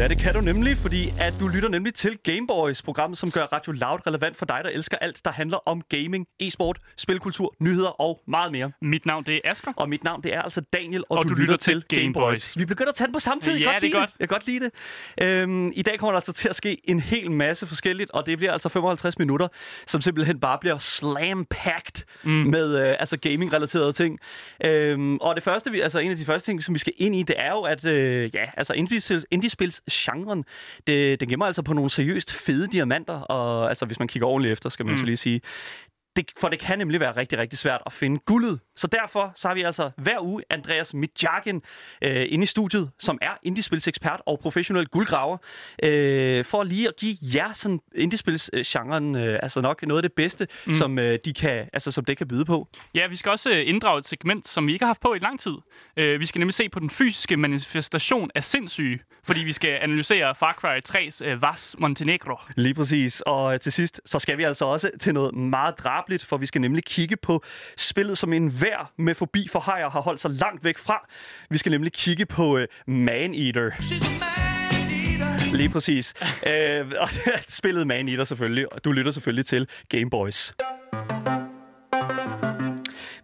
Ja, det kan du nemlig, fordi at du lytter nemlig til Gameboys, programmet, som gør Radio Loud relevant for dig, der elsker alt, der handler om gaming, e-sport, spilkultur, nyheder og meget mere. Mit navn det er Asker. Og mit navn det er altså Daniel, og, og du, du lytter, lytter til Gameboys. Vi begynder at tage den på samme tid. Ja, godt det er godt. Det. Jeg kan godt lide det. Øhm, I dag kommer der altså til at ske en hel masse forskelligt, og det bliver altså 55 minutter, som simpelthen bare bliver slam-packed mm. med øh, altså gaming-relaterede ting. Øhm, og det første, vi, altså en af de første ting, som vi skal ind i, det er jo, at øh, ja, altså indie-spils genren, det, det gemmer altså på nogle seriøst fede diamanter, og altså hvis man kigger ordentligt efter, skal man mm. så lige sige. Det, for det kan nemlig være rigtig, rigtig svært at finde guldet. Så derfor så har vi altså hver uge Andreas Midjakin øh, inde i studiet, som er indiespilsekspert og professionel guldgraver, øh, for lige at give jer sådan indiespilsgenren øh, altså nok noget af det bedste, mm. som øh, de kan, altså som det kan byde på. Ja, vi skal også øh, inddrage et segment, som vi ikke har haft på i lang tid. Øh, vi skal nemlig se på den fysiske manifestation af sindssyge, fordi vi skal analysere Far Cry 3's øh, Vas Montenegro. Lige præcis. Og øh, til sidst, så skal vi altså også til noget meget drabligt, for vi skal nemlig kigge på spillet, som en hver med forbi for hajer har holdt sig langt væk fra. Vi skal nemlig kigge på uh, Man Eater. Lige præcis. uh, spillet Man Eater selvfølgelig, og du lytter selvfølgelig til Game Boys.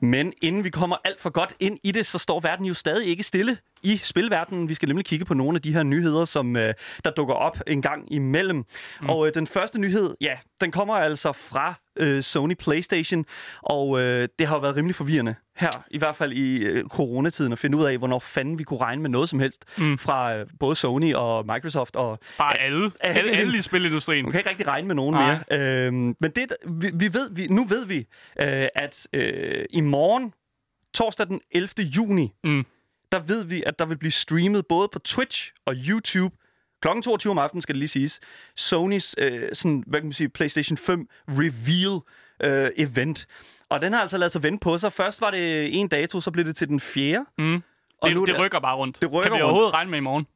Men inden vi kommer alt for godt ind i det, så står verden jo stadig ikke stille i spilverdenen. Vi skal nemlig kigge på nogle af de her nyheder, som øh, der dukker op en gang imellem. Mm. Og øh, den første nyhed, ja, den kommer altså fra øh, Sony PlayStation, og øh, det har været rimelig forvirrende her, i hvert fald i øh, coronatiden, at finde ud af, hvornår fanden vi kunne regne med noget som helst mm. fra øh, både Sony og Microsoft. Og, Bare alle. Alle, alle, alle i spilindustrien. Man kan ikke rigtig regne med nogen Nej. mere. Øh, men det, vi, vi ved, vi, nu ved vi, øh, at øh, i morgen, torsdag den 11. juni, mm der ved vi, at der vil blive streamet både på Twitch og YouTube Klokken 22 om aftenen skal det lige siges. Sonys øh, sådan, hvad kan man sige, PlayStation 5 reveal øh, event. Og den har altså lavet sig vente på sig. Først var det en dato, så blev det til den fjerde. Mm. Og det, nu, det rykker bare rundt. Det rykker kan vi overhovedet rundt. regne med i morgen?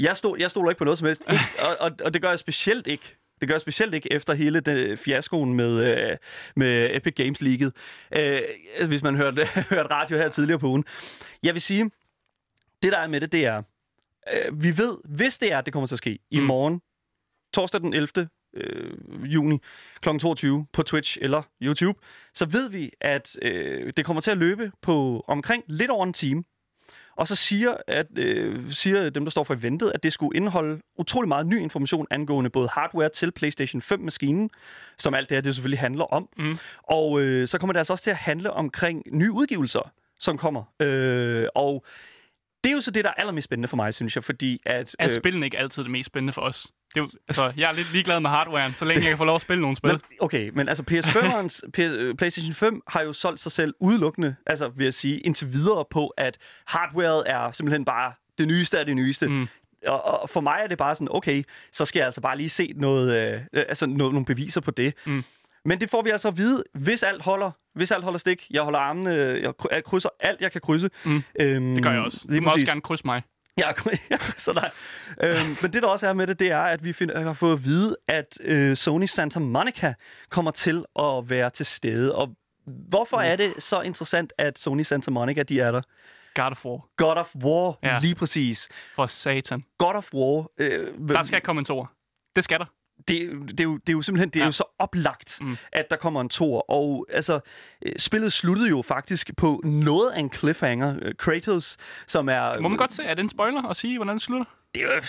Jeg, stod, jeg stoler ikke på noget som helst. Ikke, og, og, og det gør jeg specielt ikke. Det gør jeg specielt ikke efter hele den fiaskoen med, øh, med Epic Games League. Øh, hvis man hørte, hørte radio her tidligere på ugen. Jeg vil sige, det der er med det, det er, øh, vi ved, hvis det er, at det kommer til at ske i mm. morgen, torsdag den 11. Øh, juni kl. 22 på Twitch eller YouTube, så ved vi, at øh, det kommer til at løbe på omkring lidt over en time. Og så siger, at, øh, siger dem, der står for eventet, at det skulle indeholde utrolig meget ny information angående både hardware til PlayStation 5-maskinen, som alt det her det selvfølgelig handler om. Mm. Og øh, så kommer det altså også til at handle omkring nye udgivelser, som kommer. Øh, og det er jo så det, der er allermest spændende for mig, synes jeg, fordi at... Er øh, spillene ikke altid det mest spændende for os? Det er jo, altså, jeg er lidt ligeglad med hardwaren, så længe jeg kan få lov at spille nogle spil. Men, okay, men altså PS5'ernes, øh, PlayStation 5 har jo solgt sig selv udelukkende, altså vil jeg sige, indtil videre på, at hardwaret er simpelthen bare det nyeste af det nyeste. Mm. Og, og for mig er det bare sådan, okay, så skal jeg altså bare lige se noget, øh, altså no, nogle beviser på det. Mm. Men det får vi altså at vide, hvis alt holder. Hvis alt holder stik. Jeg holder armene, jeg krydser alt, jeg kan krydse. Mm. Øhm, det gør jeg også. Du må også gerne krydse mig. Ja, krydser dig. øhm, men det, der også er med det, det er, at vi find, har fået at vide, at øh, Sony Santa Monica kommer til at være til stede. Og hvorfor er det så interessant, at Sony Santa Monica, de er der? God of War. God of War, ja. lige præcis. For satan. God of War. Øh, der skal komme en tor. Det skal der det, det, er jo, det er jo simpelthen det er ja. jo så oplagt, mm. at der kommer en tor. Og altså, øh, spillet sluttede jo faktisk på noget af en cliffhanger. Øh, Kratos, som er... Må man godt se, er det en spoiler at sige, hvordan det slutter? Det er, jo, ja,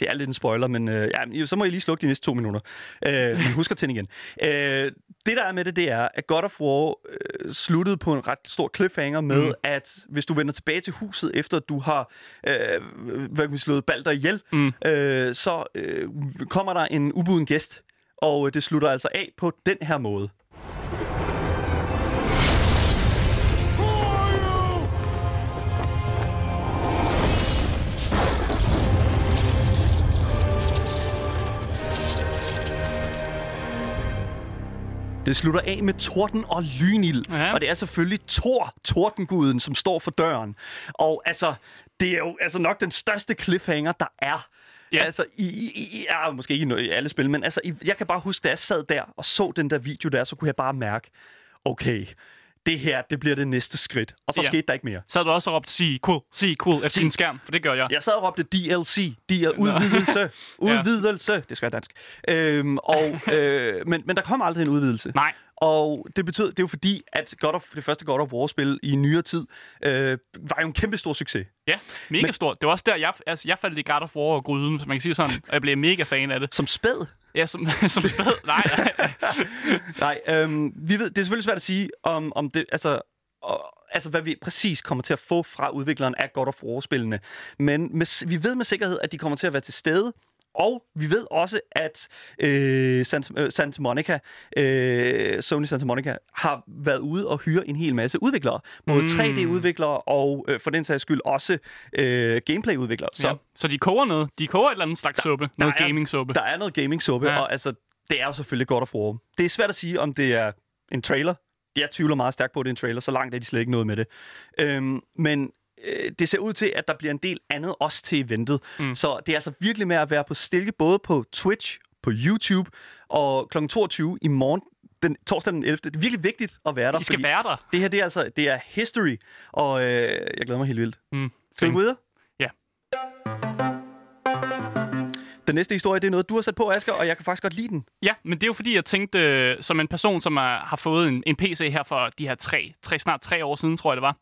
det er lidt en spoiler, men øh, ja, så må I lige slukke de næste to minutter. Øh, men husk at tænde igen. Øh, det, der er med det, det er, at God of War øh, sluttede på en ret stor cliffhanger med, mm. at hvis du vender tilbage til huset, efter du har øh, hvad kan vi slået Balder ihjel, mm. øh, så øh, kommer der en ubuden gæst, og det slutter altså af på den her måde. Det slutter af med torden og lynild. Ja. Og det er selvfølgelig Thor, tordenguden, som står for døren. Og altså, det er jo altså nok den største cliffhanger, der er. Ja. Altså, i, i, i, ja, måske ikke i alle spil, men altså, i, jeg kan bare huske, da jeg sad der og så den der video der, så kunne jeg bare mærke, okay, det her, det bliver det næste skridt. Og så Ja. skete der ikke mere. Så har du også råbt sequel, sequel efter din skærm, for det gør jeg. Jeg sad og råbte DLC, er udvidelse, udvidelse, det skal være dansk. Øhm, og, øh, men, men der kom aldrig en udvidelse. Nej, Og det betød, det er jo fordi, at God of, det første God of War-spil i nyere tid øh, var jo en kæmpe stor succes. ja, mega Men- stort. Det var også der, jeg, altså, jeg faldt i God of War og gryden, så man kan sige sådan, og jeg blev mega fan af det. Som spæd. Ja, som, som spæd. Nej, nej. Nej, øhm, vi ved, det er selvfølgelig svært at sige, om, om det, altså, og, altså, hvad vi præcis kommer til at få fra udvikleren af God of War-spillene. Men med, vi ved med sikkerhed, at de kommer til at være til stede, og vi ved også, at øh, Santa, øh, Santa Monica, øh, Sony Santa Monica, har været ude og hyre en hel masse udviklere. Både Mm. 3D-udviklere og øh, for den sags skyld også øh, gameplay-udviklere. Så ja. så de koger noget. De koger et eller andet slags suppe. Noget gaming-suppe. der er noget gaming-suppe, Ja. og altså, det er jo selvfølgelig God of War. Det er svært at sige, om det er en trailer. Jeg tvivler meget stærkt på, at det er en trailer. Så langt er de slet ikke noget med det. Øhm, men øh, det ser ud til, at der bliver en del andet også til eventet. Mm. Så det er altså virkelig med at være på stilke, både på Twitch, på YouTube og kl. 22 i morgen, den, torsdag den 11. Det er virkelig vigtigt at være der, I skal være der. det her det er, altså, det er history, og øh, jeg glæder mig helt vildt. Mm. Skal vi gå videre? Ja. Den næste historie, det er noget, du har sat på, Asger, og jeg kan faktisk godt lide den. Ja, men det er jo fordi, jeg tænkte, øh, som en person, som er, har fået en, en PC her for de her tre, tre, snart tre år siden, tror jeg det var,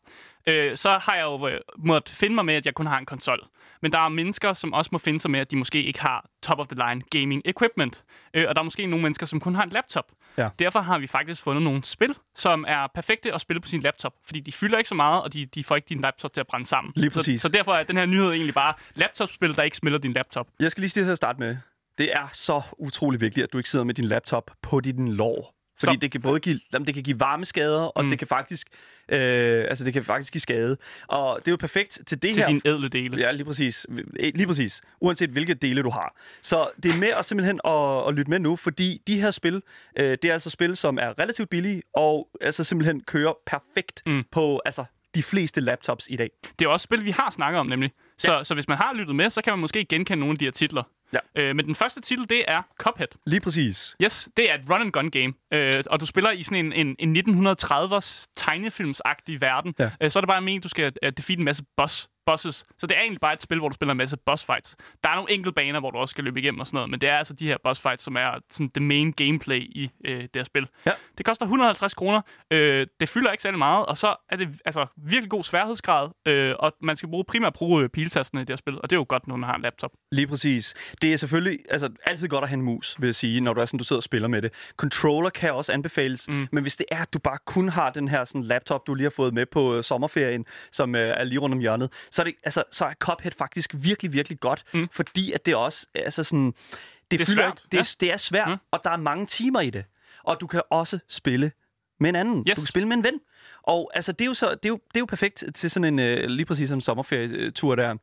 øh, så har jeg jo øh, måttet finde mig med, at jeg kun har en konsol. Men der er mennesker, som også må finde sig med, at de måske ikke har top-of-the-line gaming equipment. Øh, og der er måske nogle mennesker, som kun har en laptop. Ja. Derfor har vi faktisk fundet nogle spil, som er perfekte at spille på sin laptop. Fordi de fylder ikke så meget, og de, de får ikke din laptop til at brænde sammen. Lige præcis. Så, så derfor er den her nyhed egentlig bare laptopspil, der ikke smelter din laptop. Jeg skal lige sige til at starte med. Det er så utrolig vigtigt, at du ikke sidder med din laptop på din lår. Fordi Stop. det kan både give, jamen, det kan give varmeskader, og Mm. det kan faktisk øh, altså det kan faktisk give skade. Og det er jo perfekt til det Til her. dine ædle dele. Ja, lige præcis. Eh, Lige præcis. Uanset hvilke dele du har. Så det er med at simpelthen at, at lytte med nu, fordi de her spil, øh, det er altså spil, som er relativt billige, og altså simpelthen kører perfekt mm. på altså, de fleste laptops i dag. Det er også spil, vi har snakket om, nemlig. Så, ja. så hvis man har lyttet med, så kan man måske genkende nogle af de her titler. Ja. Øh, men den første titel, det er Cuphead. Lige præcis. Yes, det er et run-and-gun game, øh, og du spiller i sådan en, en, en 1930'ers tegnefilmsagtig verden. Ja. Øh, så er det bare meningen, du skal uh, defeat en masse boss, bosses. Så det er egentlig bare et spil, hvor du spiller en masse boss fights. Der er nogle enkelte baner, hvor du også skal løbe igennem og sådan noget, men det er altså de her boss fights, som er sådan det main gameplay i øh, det her spil. Ja. Det koster 150 kroner. Øh, det fylder ikke særlig meget, og så er det altså virkelig god sværhedsgrad, øh, og man skal bruge primært bruge øh, piltasterne i det her spil, og det er jo godt, når man har en laptop. Lige præcis. Det er selvfølgelig altså, altid godt at have en mus, vil jeg sige, når du er sådan, du sidder og spiller med det. Controller kan også anbefales, mm. men hvis det er, at du bare kun har den her sådan, laptop, du lige har fået med på øh, sommerferien, som øh, er lige rundt om hjørnet, så er, det, altså, så er Cuphead faktisk virkelig, virkelig godt, Mm. mm. fordi at det også altså sådan, det, Det er fylder svært, ikke- det, er, det er svært, Ja. ja. og der er mange timer i det. Og du kan også spille med en anden. Yes. Du kan spille med en ven. Og altså, det er jo, så, det er jo, det er jo perfekt til sådan en, øh, lige præcis en sommerferietur der.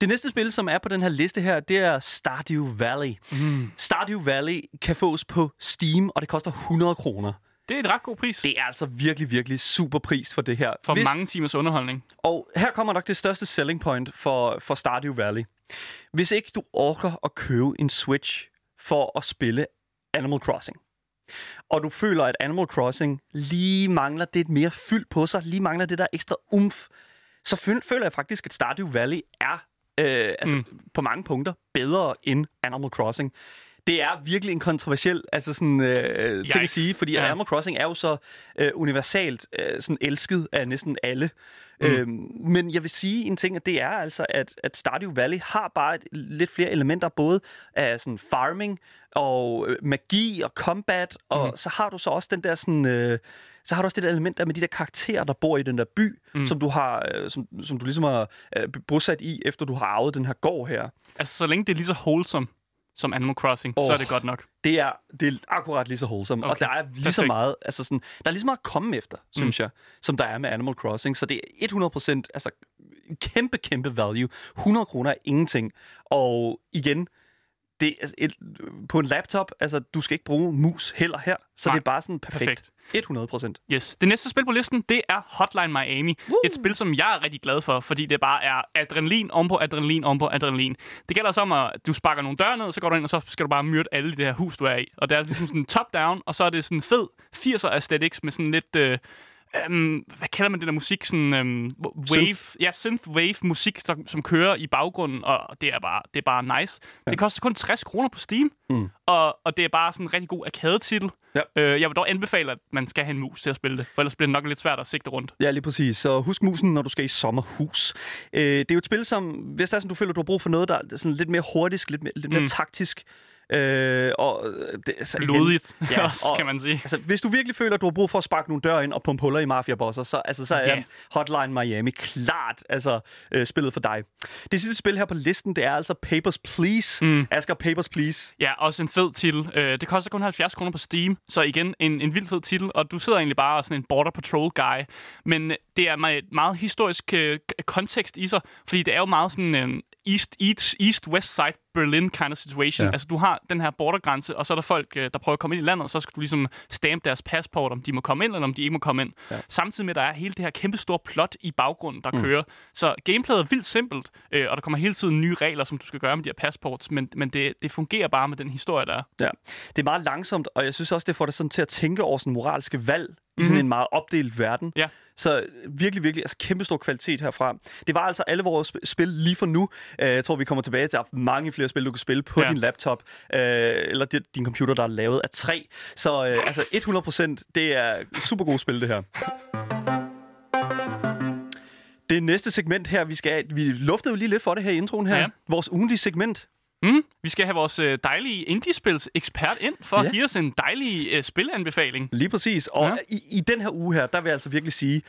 Det næste spil, som er på den her liste her, det er Stardew Valley. Mm. Stardew Valley kan fås på Steam, og det koster 100 kroner. Det er et ret god pris Det er altså virkelig, virkelig super pris for det her. for mange timers underholdning. Og her kommer nok det største selling point for, for Stardew Valley. Hvis ikke du orker at købe en Switch for at spille Animal Crossing, og du føler, at Animal Crossing lige mangler det mere fyld på sig, lige mangler det der ekstra umf, så føl- føler jeg faktisk, at Stardew Valley er øh, altså, mm. på mange punkter bedre end Animal Crossing. Det er virkelig en kontroversiel altså sådan, øh, ting at sige, fordi Ja. Animal Crossing er jo så øh, universalt øh, sådan elsket af næsten alle. Mm. Øhm, men jeg vil sige en ting, at det er altså, at, at Stardew Valley har bare et, lidt flere elementer, både af sådan farming og øh, magi og combat, og Mm. så har du så også den der sådan... Øh, så har du også det der element der med de der karakterer, der bor i den der by, mm. som du har, øh, som, som du ligesom har øh, bosat i, efter du har arvet den her gård her. Altså, så længe det er lige så wholesome som Animal Crossing, oh. så er det godt nok. Det er, det er akkurat lige så wholesome, okay. Og der er lige så perfekt. meget, altså sådan, der er lige så meget at komme efter, synes mm. jeg, som der er med Animal Crossing. Så det er 100% altså kæmpe, kæmpe value. 100 kroner er ingenting. Og igen, det er et, på en laptop, altså du skal ikke bruge mus heller her, så Nej, det er bare sådan perfekt. perfekt. Perfekt. 100%. Yes. Det næste spil på listen, det er Hotline Miami. Woo! Et spil, som jeg er rigtig glad for, fordi det bare er adrenalin om på adrenalin om på adrenalin. Det gælder så om, at du sparker nogle døre ned, så går du ind, og så skal du bare myrde alle i det her hus, du er i. Og det er ligesom sådan top-down, og så er det sådan fed 80'er aesthetics med sådan lidt... Øh, Um, hvad kalder man det der musik? Sådan, um, wave, synth. ja, synth wave musik, som, som kører i baggrunden, og det er bare, det er bare nice. Ja. Det koster kun 60 kroner på Steam, mm. og, og det er bare sådan en rigtig god arcade-titel. Ja. Uh, jeg vil dog anbefale, at man skal have en mus til at spille det, for ellers bliver det nok lidt svært at sigte rundt. Ja, lige præcis. Så husk musen, når du skal i sommerhus. Uh, det er jo et spil, som, hvis der er sådan, du føler, du har brug for noget, der er sådan lidt mere hurtigt, lidt mere, lidt mere mm. taktisk, Øh, og det, altså, Blodigt igen, ja, også, og, kan man sige. Altså, hvis du virkelig føler, at du har brug for at sparke nogle døre ind og pumpe huller i mafiabosser, så, altså, så er yeah. Hotline Miami klart altså, øh, spillet for dig. Det sidste spil her på listen, det er altså Papers, Please. Mm. Asger, Papers, Please. Ja, også en fed titel. Øh, det koster kun 70 kroner på Steam, så igen, en, en vild fed titel, og du sidder egentlig bare sådan en Border Patrol guy. Men det er meget, meget historisk øh, kontekst i sig, fordi det er jo meget sådan øh, East, East, East, West Side Berlin kind of situation. Ja. Altså, du har den her bordergrænse, og så er der folk, øh, der prøver at komme ind i landet, og så skal du ligesom stampe deres passport, om de må komme ind, eller om de ikke må komme ind. Ja. Samtidig med, at der er hele det her kæmpe store plot i baggrunden, der mm. kører. Så gameplayet er vildt simpelt, øh, og der kommer hele tiden nye regler, som du skal gøre med de her passports, men, men det, det fungerer bare med den historie, der er. Ja. Det er meget langsomt, og jeg synes også, det får dig sådan til at tænke over sådan moralske valg i sådan mm-hmm. en meget opdelt verden. Ja. Så virkelig, virkelig, altså kæmpe stor kvalitet herfra. Det var altså alle vores spil lige for nu. Uh, jeg tror, vi kommer tilbage til at mange flere spil, du kan spille på ja. din laptop, uh, eller din computer, der er lavet af træ. Så altså 100% det er super gode spil, det her. Det næste segment her, vi skal vi luftede jo lige lidt for det her i introen her. Ja. Vores ugentlige segment. Mm, vi skal have vores øh, dejlige indiespils ekspert ind for ja. at give os en dejlig øh, spilanbefaling. Lige præcis. Og ja. i, i den her uge her, der vil jeg altså virkelig sige,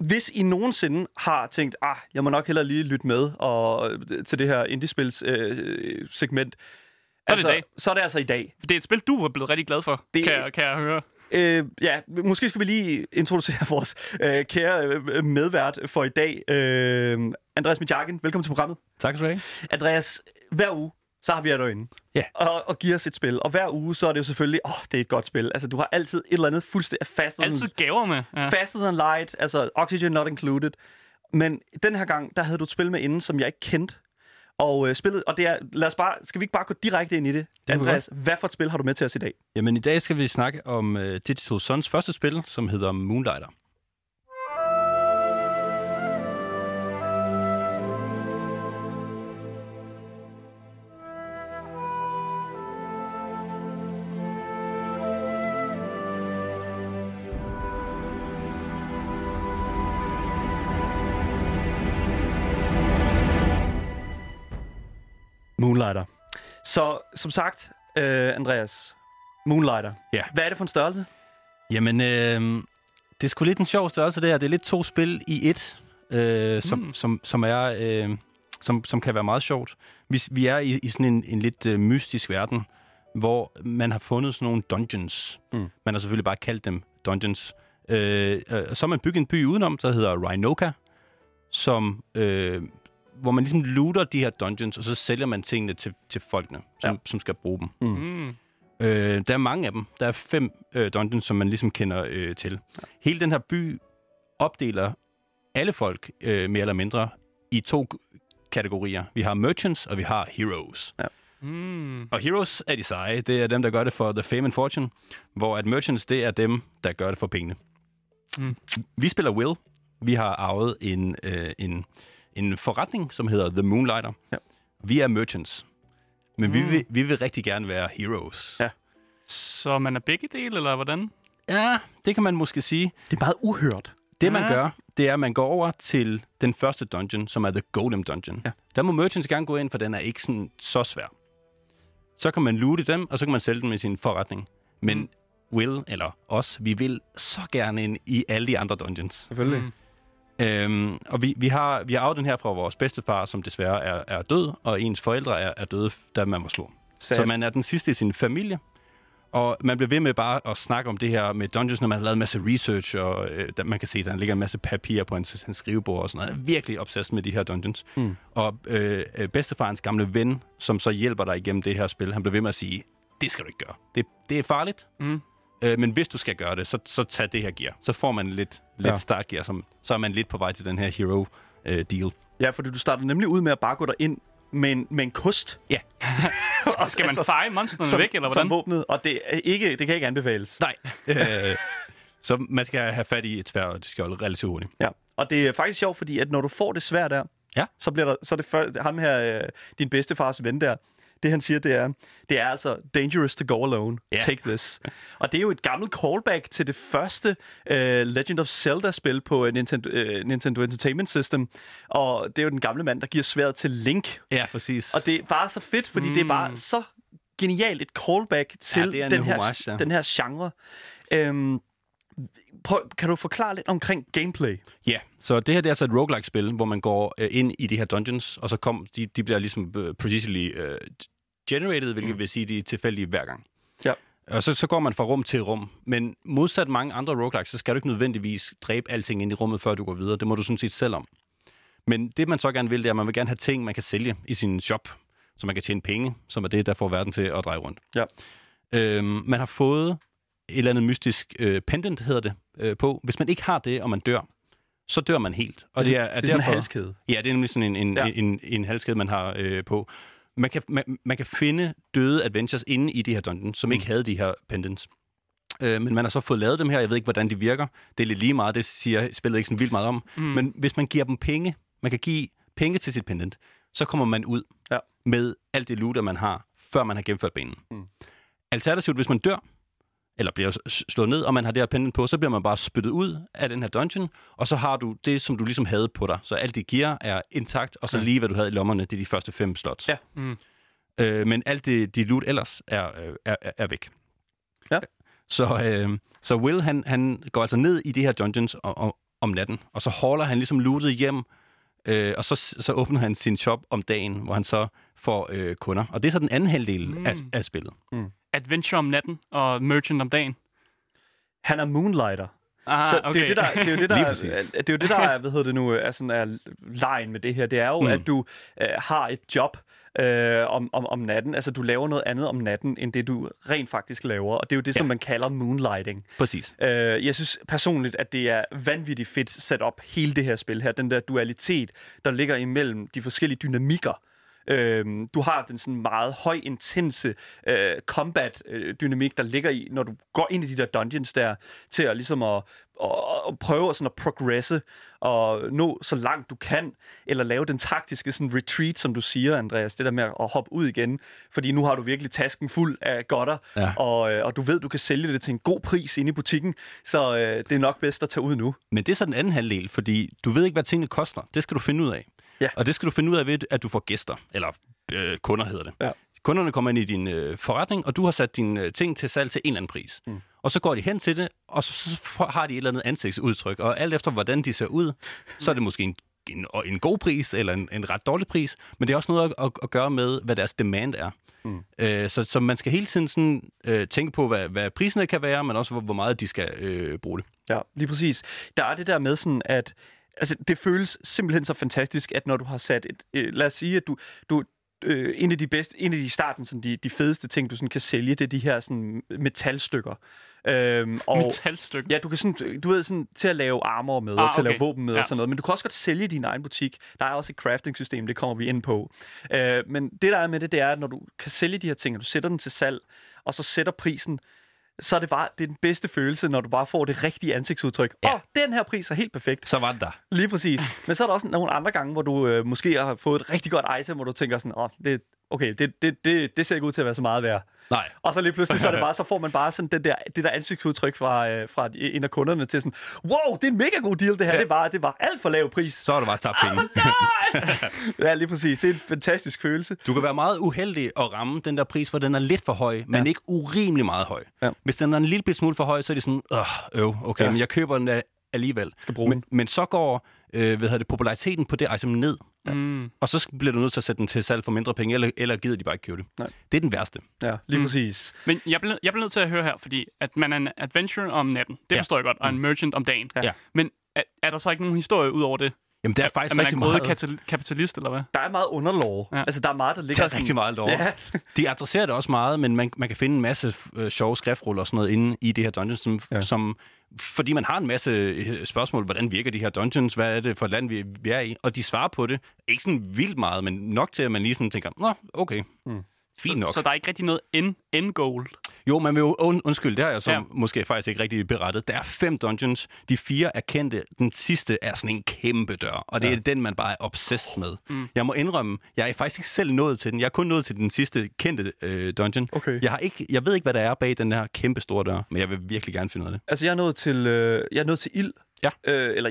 hvis I nogensinde har tænkt, ah, jeg må nok hellere lige lytte med og, til det her indiespils øh, segment, så er, det altså, så er det altså i dag. Det er et spil, du er blevet rigtig glad for, det, kan, jeg, kan jeg høre. Øh, ja, måske skal vi lige introducere vores øh, kære øh, medvært for i dag. Øh, Andreas Mitjakken, velkommen til programmet. Tak skal du have. Andreas, hver uge, så har vi jer derinde. Ja. Og, og giver os et spil. Og hver uge, så er det jo selvfølgelig, åh, oh, det er et godt spil. Altså, du har altid et eller andet fuldstændig faster Altid gaver med. Ja. Faster than light, altså oxygen not included. Men den her gang, der havde du et spil med inden, som jeg ikke kendte. Og øh, spillet, og det er, lad os bare, skal vi ikke bare gå direkte ind i det? det Andreas, hvad for et spil har du med til os i dag? Jamen i dag skal vi snakke om uh, Digital Suns første spil, som hedder. Moonlighter. Som sagt, øh, Andreas, Moonlighter. Ja. Hvad er det for en størrelse? Jamen, øh, det er sgu lidt en sjov størrelse der. Det er lidt to spil i et, øh, som, mm. som, som er... Øh, som, som kan være meget sjovt. Vi, vi er i, i sådan en, en lidt øh, mystisk verden, hvor man har fundet sådan nogle dungeons. Mm. Man har selvfølgelig bare kaldt dem dungeons. Øh, øh, så har man bygget en by udenom, der hedder Rhinoka, som øh, hvor man ligesom looter de her dungeons, og så sælger man tingene til, til folkene, som, ja. som skal bruge dem. Mm. Mm. Øh, der er mange af dem. Der er fem øh, dungeons, som man ligesom kender øh, til. Ja. Hele den her by opdeler alle folk, øh, mere eller mindre, i to kategorier. Vi har merchants, og vi har heroes. Ja. Mm. Og heroes er de seje. Det er dem, der gør det for the fame and fortune, hvor at merchants, det er dem, der gør det for pengene. Mm. Vi spiller Will. Vi har arvet en, øh, en en forretning, som hedder The Moonlighter. Ja. Vi er merchants, men mm. vi, vil, vi vil rigtig gerne være heroes. Ja. Så man er begge dele, eller hvordan? Ja, det kan man måske sige. Det er meget uhørt. Det, man gør, det er, at man går over til den første dungeon, som er The Golem Dungeon. Ja. Der må merchants gerne gå ind, for den er ikke sådan så svær. Så kan man loote dem, og så kan man sælge dem i sin forretning. Men mm. Will, eller os, vi vil så gerne ind i alle de andre dungeons. Selvfølgelig. Mm. Øhm, og vi, vi, har, vi har arvet den her fra vores bedstefar, som desværre er, er død, og ens forældre er, er døde, da man var slå. Så man er den sidste i sin familie. Og man bliver ved med bare at snakke om det her med Dungeons, når man har lavet en masse research, og øh, man kan se, at der ligger en masse papir på hans, hans skrivebord og sådan noget. er virkelig obsessed med de her Dungeons. Mm. Og øh, øh, bedstefarens gamle ven, som så hjælper dig igennem det her spil, han bliver ved med at sige, det skal du ikke gøre. Det, det er farligt. Mm. Øh, men hvis du skal gøre det, så, så tag det her gear. Så får man lidt, lidt ja. start gear, som, så er man lidt på vej til den her hero øh, deal. Ja, fordi du starter nemlig ud med at bare gå ind med en, med en kost. Ja. skal man altså, feje monsterne væk, eller hvordan? Som våbnet, og det, er ikke, det kan ikke anbefales. Nej. øh, Så man skal have fat i et svært skjold relativt hurtigt. Ja. Og det er faktisk sjovt, fordi at når du får det svært der, Ja. så bliver der, så er det før, ham her, øh, din bedstefars ven der, det han siger, det er, det er altså dangerous to go alone. Ja. Take this. Og det er jo et gammelt callback til det første uh, Legend of Zelda-spil på uh, Nintendo, uh, Nintendo Entertainment System. Og det er jo den gamle mand, der giver sværet til Link. Ja, præcis. Og det er bare så fedt, fordi mm. det er bare så genialt et callback til en den, her, homage, ja. den her genre. Øhm, prøv, kan du forklare lidt omkring gameplay? Ja, så det her det er altså et roguelike-spil, hvor man går øh, ind i de her dungeons, og så kom, de, de bliver ligesom øh, procedurally øh, generated, hvilket mm. vil sige, de er tilfældige hver gang. Ja. Og så, så går man fra rum til rum. Men modsat mange andre roguelikes, så skal du ikke nødvendigvis dræbe alting ind i rummet, før du går videre. Det må du sådan set selv om. Men det, man så gerne vil, det er, at man vil gerne have ting, man kan sælge i sin shop, så man kan tjene penge, som er det, der får verden til at dreje rundt. Ja. Øhm, man har fået et eller andet mystisk øh, pendant, hedder det, øh, på. Hvis man ikke har det, og man dør, så dør man helt. Og det er, det er sådan en halskæde. Ja, det er nemlig sådan en, en, ja. en, en, en halskæde, man har øh, på. Man kan, man, man kan finde døde adventures inde i de her dungeons, som mm. ikke havde de her pendants. Øh, men man har så fået lavet dem her. Jeg ved ikke, hvordan de virker. Det er lidt lige meget. Det siger spillet ikke sådan vildt meget om. Mm. Men hvis man giver dem penge, man kan give penge til sit pendant, så kommer man ud Ja. med alt det loot, man har, før man har gennemført banen. Mm. Alternativt, hvis man dør, eller bliver slået ned, og man har det her pendant på, så bliver man bare spyttet ud af den her dungeon, og så har du det, som du ligesom havde på dig. Så alt dit gear er intakt, og så lige hvad du havde i lommerne, det er de første fem slots. Ja. Mm. Øh, men alt det, dit loot ellers er, øh, er, er, er væk. Ja. Så, øh, så Will, han, han går altså ned i de her dungeons om, om, om natten, og så holder han ligesom lootet hjem, øh, og så, så åbner han sin shop om dagen, hvor han så får øh, kunder. Og det er så den anden halvdel mm. af, af spillet. Adventure om natten og Merchant om dagen. Han er Moonlighter. Ah, så okay. det er jo det, der, det er jo det, der, det er jo det, der er, hvad hedder det nu, er, sådan er lejen med det her. Det er jo. Mm. at du øh, har et job øh, om, om, om natten. Altså, du laver noget andet om natten, end det, du rent faktisk laver. Og det er jo det, ja. som man kalder moonlighting. Præcis. Øh, jeg synes personligt, at det er vanvittigt fedt sat op hele det her spil her. Den der dualitet, der ligger imellem de forskellige dynamikker. Øhm, du har den sådan meget høj intense øh, combat øh, dynamik der ligger i når du går ind i de der dungeons der til at ligesom at, at, at prøve sådan at progresse og nå så langt du kan eller lave den taktiske sådan retreat som du siger Andreas det der med at hoppe ud igen fordi nu har du virkelig tasken fuld af godter Ja. og, øh, og du ved du kan sælge det til en god pris inde i butikken så øh, det er nok bedst at tage ud nu Men det er så den anden halvdel, fordi du ved ikke, hvad tingene koster. Det skal du finde ud af. Ja. Og det skal du finde ud af ved, at du får gæster, eller øh, kunder hedder det. Ja. Kunderne kommer ind i din øh, forretning, og du har sat dine øh, ting til salg til en eller anden pris. Mm. Og så går de hen til det, og så, så har de et eller andet ansigtsudtryk. Og alt efter, hvordan de ser ud, så er det måske en, en, en god pris, eller en, en ret dårlig pris. Men det er også noget at, at, at gøre med, hvad deres demand er. Mm. Øh, så, så man skal hele tiden sådan, øh, tænke på, hvad, hvad priserne kan være, men også, hvor, hvor meget de skal øh, bruge det. Ja, lige præcis. Der er det der med sådan, at altså, det føles simpelthen så fantastisk, at når du har sat et... Øh, lad os sige, at du... du øh, en af de bedste, en af de starten, sådan de, de fedeste ting, du sådan kan sælge, det er de her sådan metalstykker. Øhm, og, Metalstykke. Ja, du kan sådan, du ved, sådan, til at lave armor med, Ah, og til at lave okay. våben med Ja. og sådan noget. Men du kan også godt sælge din egen butik. Der er også et crafting-system, det kommer vi ind på. Øh, men det, der er med det, det er, at når du kan sælge de her ting, og du sætter den til salg, og så sætter prisen, så er det bare det er den bedste følelse, når du bare får det rigtige ansigtsudtryk. Ja. oh, den her pris er helt perfekt. Så var det der. Lige præcis. Men så er der også nogle andre gange, hvor du øh, måske har fået et rigtig godt item, hvor du tænker sådan, åh, oh, det, okay, det, det, det, det ser ikke ud til at være så meget værd. Nej. Og så lige pludselig, så, er det bare, så får man bare sådan den der, det der ansigtsudtryk fra, øh, fra en af kunderne til sådan, wow, det er en mega god deal, det her. Ja. Det, var, det var alt for lav pris. Så er det bare tabt penge. Ja, lige præcis. Det er en fantastisk følelse. Du kan være meget uheldig at ramme den der pris, hvor den er lidt for høj, men Ja. ikke urimelig meget høj. Ja. Hvis den er en lille smule for høj, så er det sådan, øh, øv, okay, Ja. men jeg køber den af- alligevel. Skal bruge men, den. men så går øh, hvad hedder det, populariteten på det item ned, Mm. og så bliver du nødt til at sætte den til salg for mindre penge, eller, eller gider de bare ikke købe det. Nej. Det er den værste. Ja, lige Mm. mm. præcis. Men jeg bliver, jeg bliver nødt til at høre her, fordi at man er en adventure om natten, det Ja. forstår jeg godt, og en merchant om dagen. Ja. Men er, er der så ikke nogen historie ud over det? Jamen, det er Er faktisk man rigtig er meget... katal- kapitalist, eller hvad? Der er meget underlov. Ja. Altså, der er meget, der Der ligger er rigtig meget lov. Ja, De adresserer det også meget, men man, man kan finde en masse øh, sjove skriftruller og sådan noget inde i det her dungeon, som, ja. Som, fordi man har en masse øh, spørgsmål, hvordan virker de her dungeons, hvad er det for et land, vi, vi er i, og de svarer på det. Ikke sådan vildt meget, men nok til, at man lige sådan tænker, nå, okay, mm. fint nok. Så der er ikke rigtig noget end, end goal. Jo, man vil jo und, undskyld, det har jeg så Ja. ja. måske faktisk ikke rigtig berettet. Der er fem dungeons. De fire er kendte. Den sidste er sådan en kæmpe dør, og det ja. er den, man bare er obsessed med. Mm. Jeg må indrømme, jeg er faktisk ikke selv nået til den. Jeg er kun nået til den sidste kendte øh, dungeon. Okay. Jeg, har ikke, jeg ved ikke, hvad der er bag den her kæmpe store dør, men jeg vil virkelig gerne finde ud af det. Altså, jeg er nået til, øh, jeg er nået til ild. Ja. Øh, eller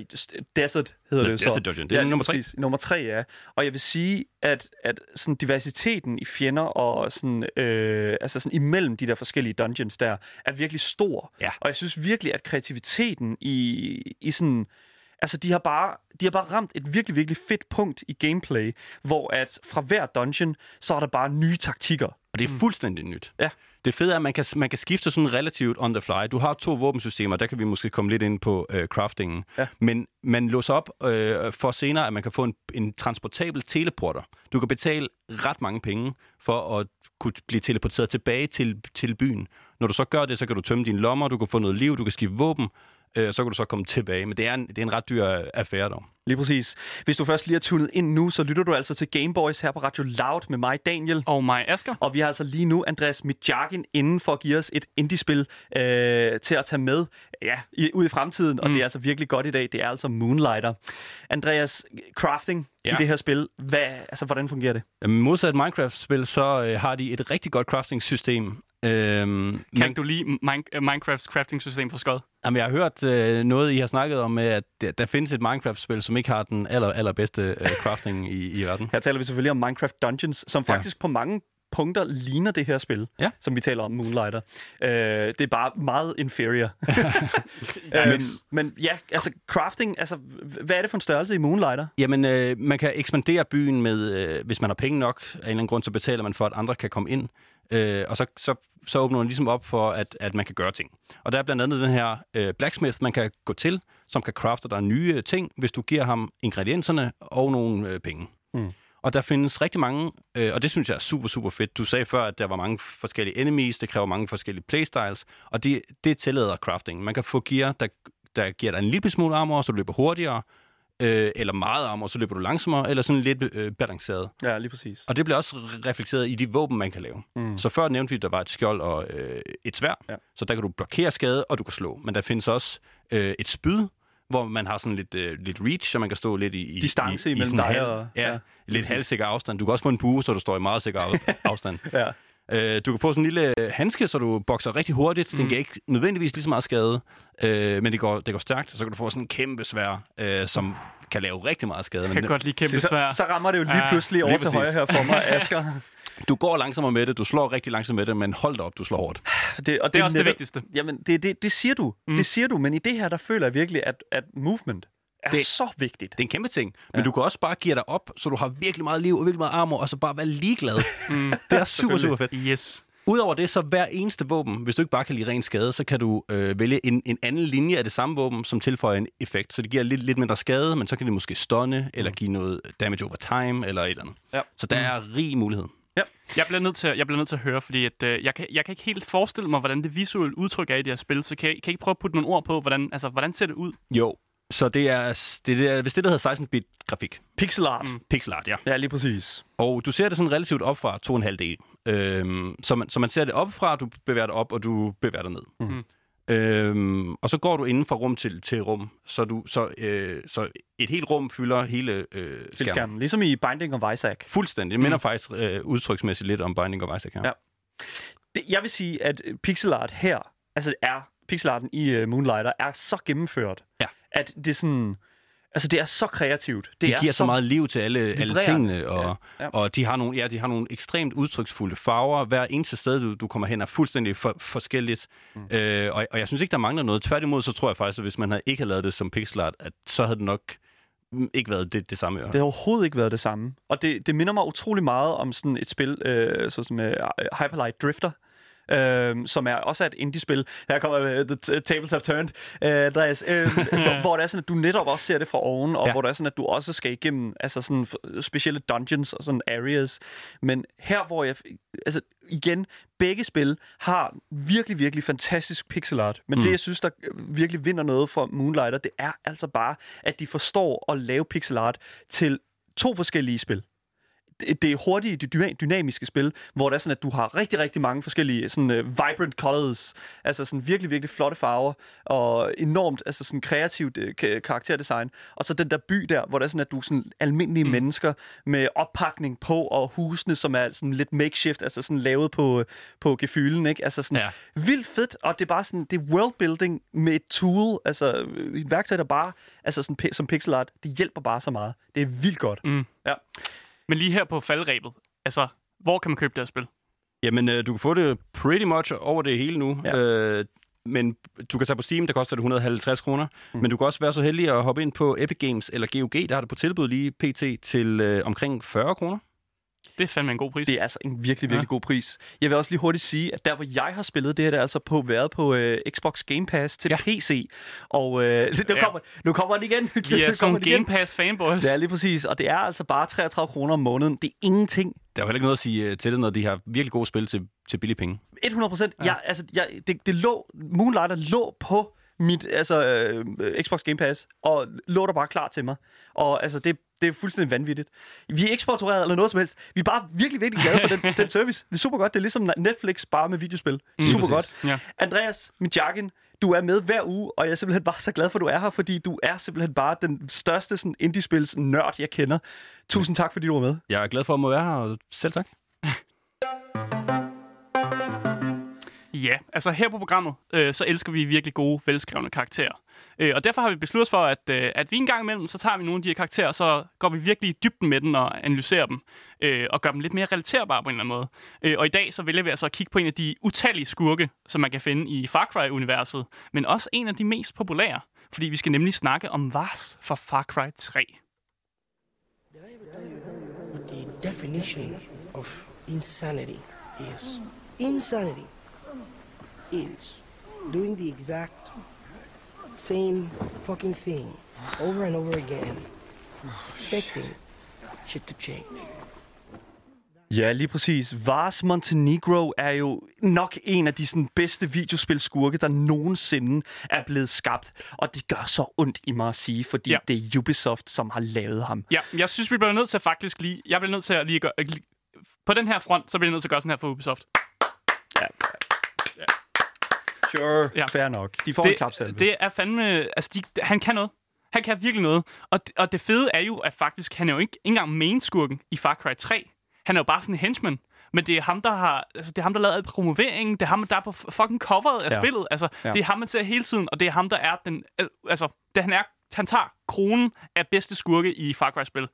Desert hedder Nå, det så. Desert Dungeon. Det er lige nummer tre. præcis. Nummer tre, ja. Og jeg vil sige, at, at sådan diversiteten i fjender og sådan, øh, altså sådan imellem de der forskellige dungeons der, er virkelig stor. Ja. Og jeg synes virkelig, at kreativiteten i, i sådan... Altså, de har, bare, de har bare ramt et virkelig, virkelig fedt punkt i gameplay, hvor at fra hver dungeon, så er der bare nye taktikker. Og det er fuldstændig nyt. Ja. Det fede er, at man kan, man kan skifte sådan relativt on the fly. Du har to våbensystemer, der kan vi måske komme lidt ind på øh, craftingen. Ja. Men man låser op øh, for senere, at man kan få en, en transportabel teleporter. Du kan betale ret mange penge for at kunne blive teleporteret tilbage til, til byen. Når du så gør det, så kan du tømme dine lommer, du kan få noget liv, du kan skifte våben, øh, så kan du så komme tilbage. Men det er en, det er en ret dyr affære dog. Lige præcis. Hvis du først lige er tunet ind nu, så lytter du altså til Gameboys her på Radio Loud med mig, Daniel. Og mig, Asger. Og vi har altså lige nu Andreas Midjakin inden for at give os et indie-spil øh, til at tage med ja, i, ud i fremtiden. Og Mm. det er altså virkelig godt i dag. Det er altså Moonlighter. Andreas, crafting ja. I det her spil, hvad, altså, hvordan fungerer det? Modsat Minecraft-spil, så øh, har de et rigtig godt crafting-system. Øhm, Kan ikke du lide Min- øh, Minecrafts crafting-system for skod? Jamen, jeg har hørt øh, noget, I har snakket om, at der, der findes et Minecraft-spil, som ikke har den aller, allerbedste øh, crafting i, i verden. Her taler vi selvfølgelig om Minecraft Dungeons, som Ja. faktisk på mange punkter ligner det her spil, Ja. som vi taler om, Moonlighter. Øh, det er bare meget inferior. Ja, øhm, men ja, altså crafting, altså, hvad er det for en størrelse i Moonlighter? Jamen, øh, man kan ekspandere byen med, øh, hvis man har penge nok. Af en eller anden grund, så betaler man for, at andre kan komme ind. Øh, og så, så, så åbner man ligesom op for, at, at man kan gøre ting. Og der er blandt andet den her øh, blacksmith, man kan gå til, som kan crafte dig nye øh, ting, hvis du giver ham ingredienserne og nogle øh, penge. Mm. Og der findes rigtig mange, øh, og det synes jeg er super, super fedt. Du sagde før, at der var mange forskellige enemies, det kræver mange forskellige playstyles, og det, det tillader crafting. Man kan få gear, der, der giver dig en lille smule armor, så du løber hurtigere, øh, eller meget armor, så løber du langsommere, eller sådan lidt øh, balanceret. Ja, lige præcis. Og det bliver også re- reflekteret i de våben, man kan lave. Mm. Så før nævnte vi, at der var et skjold og øh, et svær, Ja. så der kan du blokere skade, og du kan slå. Men der findes også øh, et spyd, hvor man har sådan lidt, øh, lidt reach, så man kan stå lidt i... i Distance i, i imellem sådan dig halv, og- Ja, ja, lidt halvsikker afstand. Du kan også få en bue, så du står i meget sikker af, afstand. Ja. Øh, du kan få sådan en lille handske, så du bokser rigtig hurtigt. Mm. Den giver ikke nødvendigvis lige så meget skade, øh, men det går, det går stærkt. Så kan du få sådan en kæmpe svær, øh, som kan lave rigtig meget skade. Jeg Men kan godt lide kæmpe Så, svær. så rammer det jo lige Ja, pludselig over lige til højre her for mig, Asger. Du går langsommere med det, du slår rigtig langsomt med det, men hold da op, du slår hårdt. Det, og Det er også det netop- vigtigste. Jamen, det, det, det siger du. Mm. Det siger du, men i det her, der føler jeg virkelig, at, at movement er det, så vigtigt. Det er en kæmpe ting, men Ja. du kan også bare give dig op, så du har virkelig meget liv og virkelig meget armor, og så bare være ligeglad. Mm. Det er super, super fedt. Yes. Udover det, så hver eneste våben, hvis du ikke bare kan lide ren skade, så kan du øh, vælge en, en anden linje af det samme våben, som tilføjer en effekt. Så det giver lidt, lidt mindre skade, men så kan det måske stunne, eller give noget damage over time, eller et eller andet. Ja. Så der er rig mulighed. Jeg bliver nødt til, jeg bliver nødt til at høre, fordi at, øh, jeg, kan, jeg kan ikke helt forestille mig, hvordan det visuelle udtryk er i det her spil, så kan I, kan I ikke prøve at putte nogle ord på, hvordan, altså, hvordan ser det ud? Jo, så det er, det er hvis det, der hedder 16-bit grafik. Pixel art. Mm. Mm. Pixel art, ja. Ja, lige præcis. Og du ser det sådan relativt op fra 2,5D. Øhm, så, man, så man ser det op fra, du bevæger dig op, og du bevæger dig ned. Mhm. Øhm, og så går du inden fra rum til, til rum. Så, du, så, øh, så et helt rum fylder hele øh, skærmen. Spilskærmen. Ligesom i Binding of Isaac. Fuldstændig. Det minder mm. faktisk øh, udtryksmæssigt lidt om Binding of Isaac her. Ja. Det, jeg vil sige, at pixel art her, altså er pixelarten i uh, Moonlighter, er så gennemført, Ja. At det er sådan... Altså, det er så kreativt. Det, Det er giver så meget liv til alle, alle tingene, og, Ja, ja. og de, har nogle, ja, de har nogle ekstremt udtryksfulde farver. Hver eneste sted, du, du kommer hen, er fuldstændig for, forskelligt. Mm. Øh, og, og jeg synes ikke, der mangler noget. Tværtimod, så tror jeg faktisk, at hvis man havde ikke havde lavet det som pixel art, at så havde det nok ikke været det, det samme. Det har overhovedet ikke været det samme. Og det, det minder mig utrolig meget om sådan et spil, øh, så som uh, Hyperlight Drifter, øh, som er også er et indie-spil. Her kommer uh, The Tables Have Turned, øh, Andreas, øh, hvor, hvor det er sådan, at du netop også ser det fra oven, og ja. Hvor det er sådan, at du også skal igennem altså sådan specielle dungeons og sådan areas. Men her, hvor jeg... Altså, igen, begge spil har virkelig, virkelig fantastisk pixel art. Men mm. Mm. det, jeg synes, der virkelig vinder noget for Moonlighter, det er altså bare, at de forstår at lave pixel art til to forskellige spil. Det, hurtige, det dyna- dynamiske spil, hvor det er sådan, at du har rigtig, rigtig mange forskellige sådan, uh, vibrant colors, altså sådan virkelig, virkelig flotte farver, og enormt altså sådan kreativt uh, karakterdesign. Og så den der by der, hvor det er sådan, at du er sådan almindelige mm. mennesker med oppakning på, og husene, som er sådan lidt makeshift, altså sådan lavet på, på gefylen, ikke? Altså sådan Ja. vildt fedt, og det er bare sådan, det er worldbuilding med et tool, altså et værktøj, der bare, altså sådan, som pixel art, det hjælper bare så meget. Det er vildt godt. Mm. Ja. Men lige her på faldrebet, altså, hvor kan man købe det her spil? Jamen, øh, du kan få det pretty much over det hele nu. Ja. Øh, men du kan tage på Steam, der koster det 150 kroner. Mm. Men du kan også være så heldig at hoppe ind på Epic Games eller GOG, der har det på tilbud lige pt. til øh, omkring 40 kroner. Det er fandme en god pris. Det er altså en virkelig, virkelig Ja. god pris. Jeg vil også lige hurtigt sige, at der, hvor jeg har spillet det her, det er altså på, været på øh, Xbox Game Pass til Ja. PC. Og øh, nu, Ja. kommer, nu kommer den igen. Vi er som. Game Pass fanboys. Ja, lige præcis. Og det er altså bare 33 kroner om måneden. Det er ingenting. Der er jo heller ikke noget at sige øh, til det, når de har virkelig gode spil til, til billige penge. 100 procent. Ja. Jeg, altså, jeg, det, det lå, Moonlighter lå på mit altså, øh, Xbox Game Pass, og lå der bare klar til mig. Og altså, det, det er fuldstændig vanvittigt. Vi er ikke sponsoreret eller noget som helst. Vi er bare virkelig, virkelig glade for den, den service. Det er super godt. Det er ligesom Netflix, bare med videospil. Mm, super præcis. godt. Ja. Andreas Mijakin, du er med hver uge, og jeg er simpelthen bare så glad for, at du er her, fordi du er simpelthen bare den største sådan, indie-spils nørd, jeg kender. Tusind tak, fordi du var med. Jeg er glad for at må være her, og selv tak. Ja, altså her på programmet, øh, så elsker vi virkelig gode, velskrevne karakterer. Øh, og derfor har vi besluttet os for, at, øh, at vi en gang imellem, så tager vi nogle af de her karakterer, så går vi virkelig i dybden med den og analyserer dem, øh, og gør dem lidt mere relaterbare på en eller anden måde. Øh, og i dag så vælger vi altså at kigge på en af de utallige skurke, som man kan finde i Far Cry-universet, men også en af de mest populære, fordi vi skal nemlig snakke om Vars fra Far Cry 3. what the definition of insanity is. Insanity is doing the exact same fucking thing over and over again, expecting shit to change. Ja, lige præcis. Vars Montenegro er jo nok en af de sådan, bedste videospilskurke, der nogensinde er blevet skabt. Og det gør så ondt i mig at sige, fordi Ja. ja. det er Ubisoft, som har lavet ham. Ja, jeg synes, vi bliver nødt til at faktisk lige... Jeg bliver nødt til at lige gøre... På den her front, så bliver jeg nødt til at gøre sådan her for Ubisoft. Sure. Ja. Fair nok. De får en klapsalve. det er fandme... Altså, de, han kan noget. Han kan virkelig noget. Og, det- og det fede er jo, at faktisk, han er jo ikke, ikke engang main-skurken i Far Cry 3. Han er jo bare sådan en henchman. Men det er ham, der har, altså, det er ham, der lavede promoveringen. Det er ham, der er på fucking coveret af Ja. spillet. Altså, Ja. det er ham, man ser hele tiden, og det er ham, der er den... al- Altså, det, han er... Han tager kronen af bedste skurke i Far Cry-spil.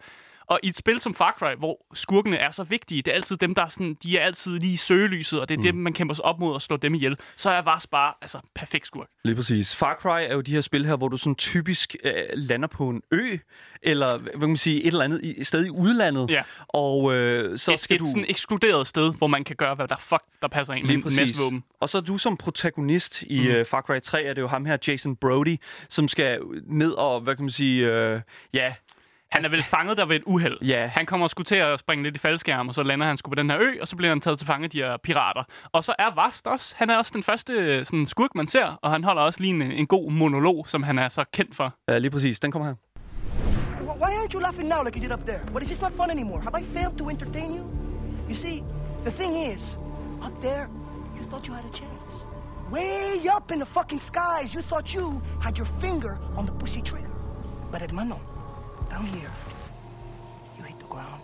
Og i et spil som Far Cry, hvor skurkene er så vigtige, det er altid dem, der er sådan, de er altid lige i søgelyset, og det er mm. dem, man kæmper sig op mod og slår dem ihjel. Så er Vars bare altså, perfekt skurk. Lige præcis. Far Cry er jo de her spil her, hvor du sådan typisk øh, lander på en ø, eller hvad kan man sige, et eller andet i, et sted i udlandet. Ja. Og øh, så et, skal et du... sådan ekskluderet sted, hvor man kan gøre, hvad der fuck der passer ind med præcis. våben. Og så er du som protagonist i mm. uh, Far Cry 3, er det jo ham her, Jason Brody, som skal ned og, hvad kan man sige, uh, ja, Han er vel fanget der ved et uheld. Ja. Han kommer sgu til at springe lidt i faldskærm, og så lander han sgu på den her ø, og så bliver han taget til fange af de her pirater. Og så er Vast også. Han er også den første øh, sådan, skurk, man ser, og han holder også lige en, en god monolog, som han er så kendt for. uh, lige præcis, den kommer her. Wh- Why aren't you laughing now like you did up there? What is this not fun anymore? Have I failed to entertain you? You see, the thing is, up there, you thought you had a chance. Way up in the fucking skies, you thought you had your finger on the pussy trigger. But hermano, down here, you hit the ground.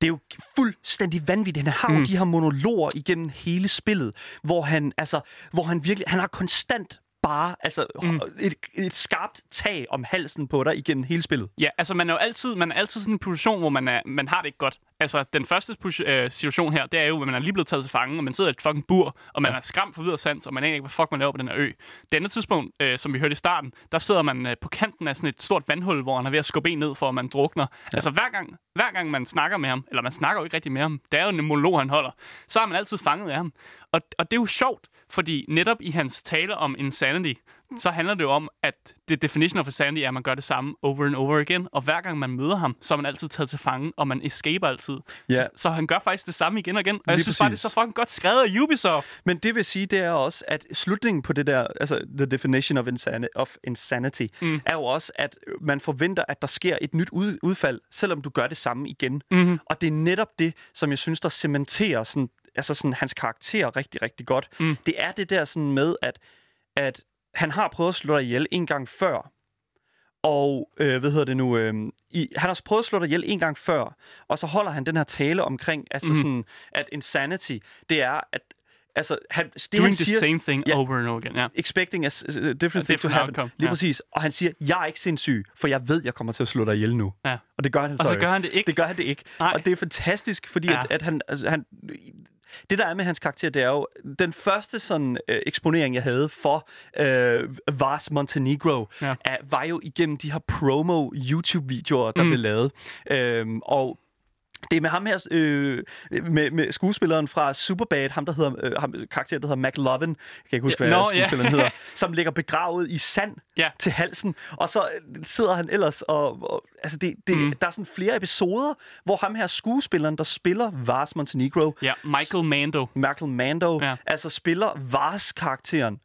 Det er jo fuldstændig vanvittigt. Han har mm. jo de her monologer igennem hele spillet, hvor han, altså, hvor han virkelig, han har konstant bare altså, mm. et, et skarpt tag om halsen på dig igennem hele spillet. Ja, altså man er jo altid, man er altid sådan en position, hvor man, er, man har det ikke godt. Altså den første øh, situation her, det er jo, at man er lige blevet taget til fange, og man sidder i et fucking bur, og man ja. er skræmt for videre sans, og man aner ikke, hvad fuck man laver på den her ø. Det andet tidspunkt, øh, som vi hørte i starten, der sidder man øh, på kanten af sådan et stort vandhul, hvor han er ved at skubbe en ned, for at man drukner. Ja. Altså hver gang, hver gang man snakker med ham, eller man snakker jo ikke rigtig med ham, det er jo en monolog, han holder, så er man altid fanget af ham. Og, og det er jo sjovt, Fordi netop i hans tale om insanity, så handler det jo om, at the definition of insanity er, at man gør det samme over and over again. Og hver gang man møder ham, så er man altid taget til fange, og man escaper altid. Ja. Så, så han gør faktisk det samme igen og igen. Og jeg Lige synes bare, det er præcis. så fucking godt skrevet af Ubisoft. Men det vil sige, det er også, at slutningen på det der, altså the definition of, insani- of insanity, mm. er jo også, at man forventer, at der sker et nyt ud- udfald, selvom du gør det samme igen. Mm-hmm. Og det er netop det, som jeg synes, der cementerer sådan, altså sådan, hans karakter rigtig, rigtig godt. Mm. Det er det der sådan med, at, at han har prøvet at slå dig ihjel en gang før, og øh, hvad hedder det nu? Øh, i, han har prøvet at slå dig ihjel en gang før, og så holder han den her tale omkring, altså mm. sådan, at insanity, det er, at altså, han, det, Doing han the siger, same thing Ja. over and over again. Ja. expecting a, a different, A thing to different happen. outcome, Lige ja. præcis. Og han siger, jeg er ikke sindssyg, for jeg ved, jeg kommer til at slå dig ihjel nu. Ja. Og det gør han Og så så gør han det ikke. Det gør han det ikke. Nej. Og det er fantastisk, fordi Ja. at, at han, altså, han... Det, der er med hans karakter, det er jo... Den første sådan øh, eksponering, jeg havde for øh, Vars Montenegro, Ja. er, var jo igennem de her promo-YouTube-videoer, der mm. blev lavet. Øhm, og det er med ham her, øh, med, med skuespilleren fra Superbad, ham der hedder, øh, ham, karakteren, der hedder McLovin, jeg kan ikke huske, hvad no, skuespilleren hedder, som ligger begravet i sand Ja. til halsen, og så øh, sidder han ellers og, og altså det, det, mm. der er sådan flere episoder, hvor ham her skuespilleren, der spiller Vars Montenegro, Ja, Michael Mando. Michael Mando, ja. altså spiller Vars-karakteren.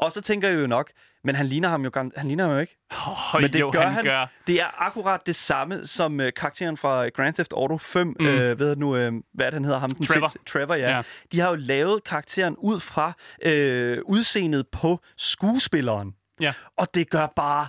Og så tænker jeg jo nok, men han ligner ham jo, han ligner ham jo ikke. Oh, Men det jo, gør han, han. gør. Det er akkurat det samme som øh, karakteren fra Grand Theft Auto 5. Mm. Øh, ved nu, øh, hvad han hedder ham? Den Trevor. seks- Trevor, ja. Ja. ja. De har jo lavet karakteren ud fra øh, udseendet på skuespilleren. Ja. Og det gør bare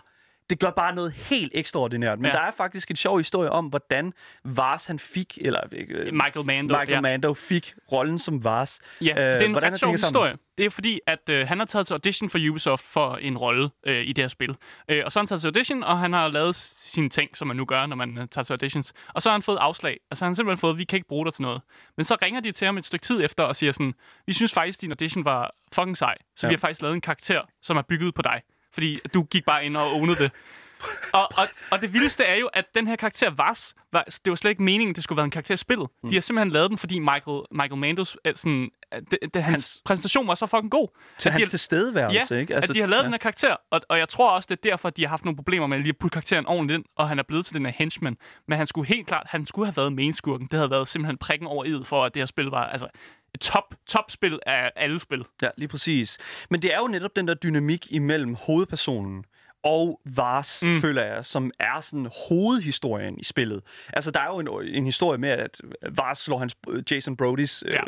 det gør bare noget helt ekstraordinært. Men Ja. der er faktisk en sjov historie om, hvordan Vars han fik, eller øh, Michael Mando. Michael ja. Mando fik rollen som Vars. Ja, for det er en hvordan ret sjov sammen? historie. Det er fordi, at øh, han har taget til audition for Ubisoft for en rolle øh, i det her spil. Øh, og så har han taget til audition, og han har lavet sine ting, som man nu gør, når man øh, tager til auditions. Og så har han fået afslag. Altså han har simpelthen fået, vi kan ikke bruge dig til noget. Men så ringer de til ham et stykke tid efter og siger sådan, vi synes faktisk, din audition var fucking sej. Så. Ja. vi har faktisk lavet en karakter, som er bygget på dig. Fordi du gik bare ind og ownede det. Og, og, og det vildeste er jo, at den her karakter Vars, var, det var slet ikke meningen, det skulle være en karakter i spillet. Mm. De har simpelthen lavet den, fordi Michael, Michael Mandos, er sådan, at det, det, hans, hans præsentation var så fucking god. Til de hans har- tilstedeværelse, ja, ikke? altså, at de har lavet ja. den her karakter, og, og jeg tror også, det er derfor, de har haft nogle problemer med at lige putte karakteren ordentligt ind, og han er blevet til den her henchman. Men han skulle helt klart, han skulle have været mainskurken. Det havde været simpelthen prikken over i for, at det her spil var altså, top, top spil af alle spil. Ja, lige præcis. Men det er jo netop den der dynamik imellem hovedpersonen og Vars, mm. føler jeg, som er sådan hovedhistorien i spillet. Altså, der er jo en, en historie med, at Vars slår hans Jason Brodys øh, Ja.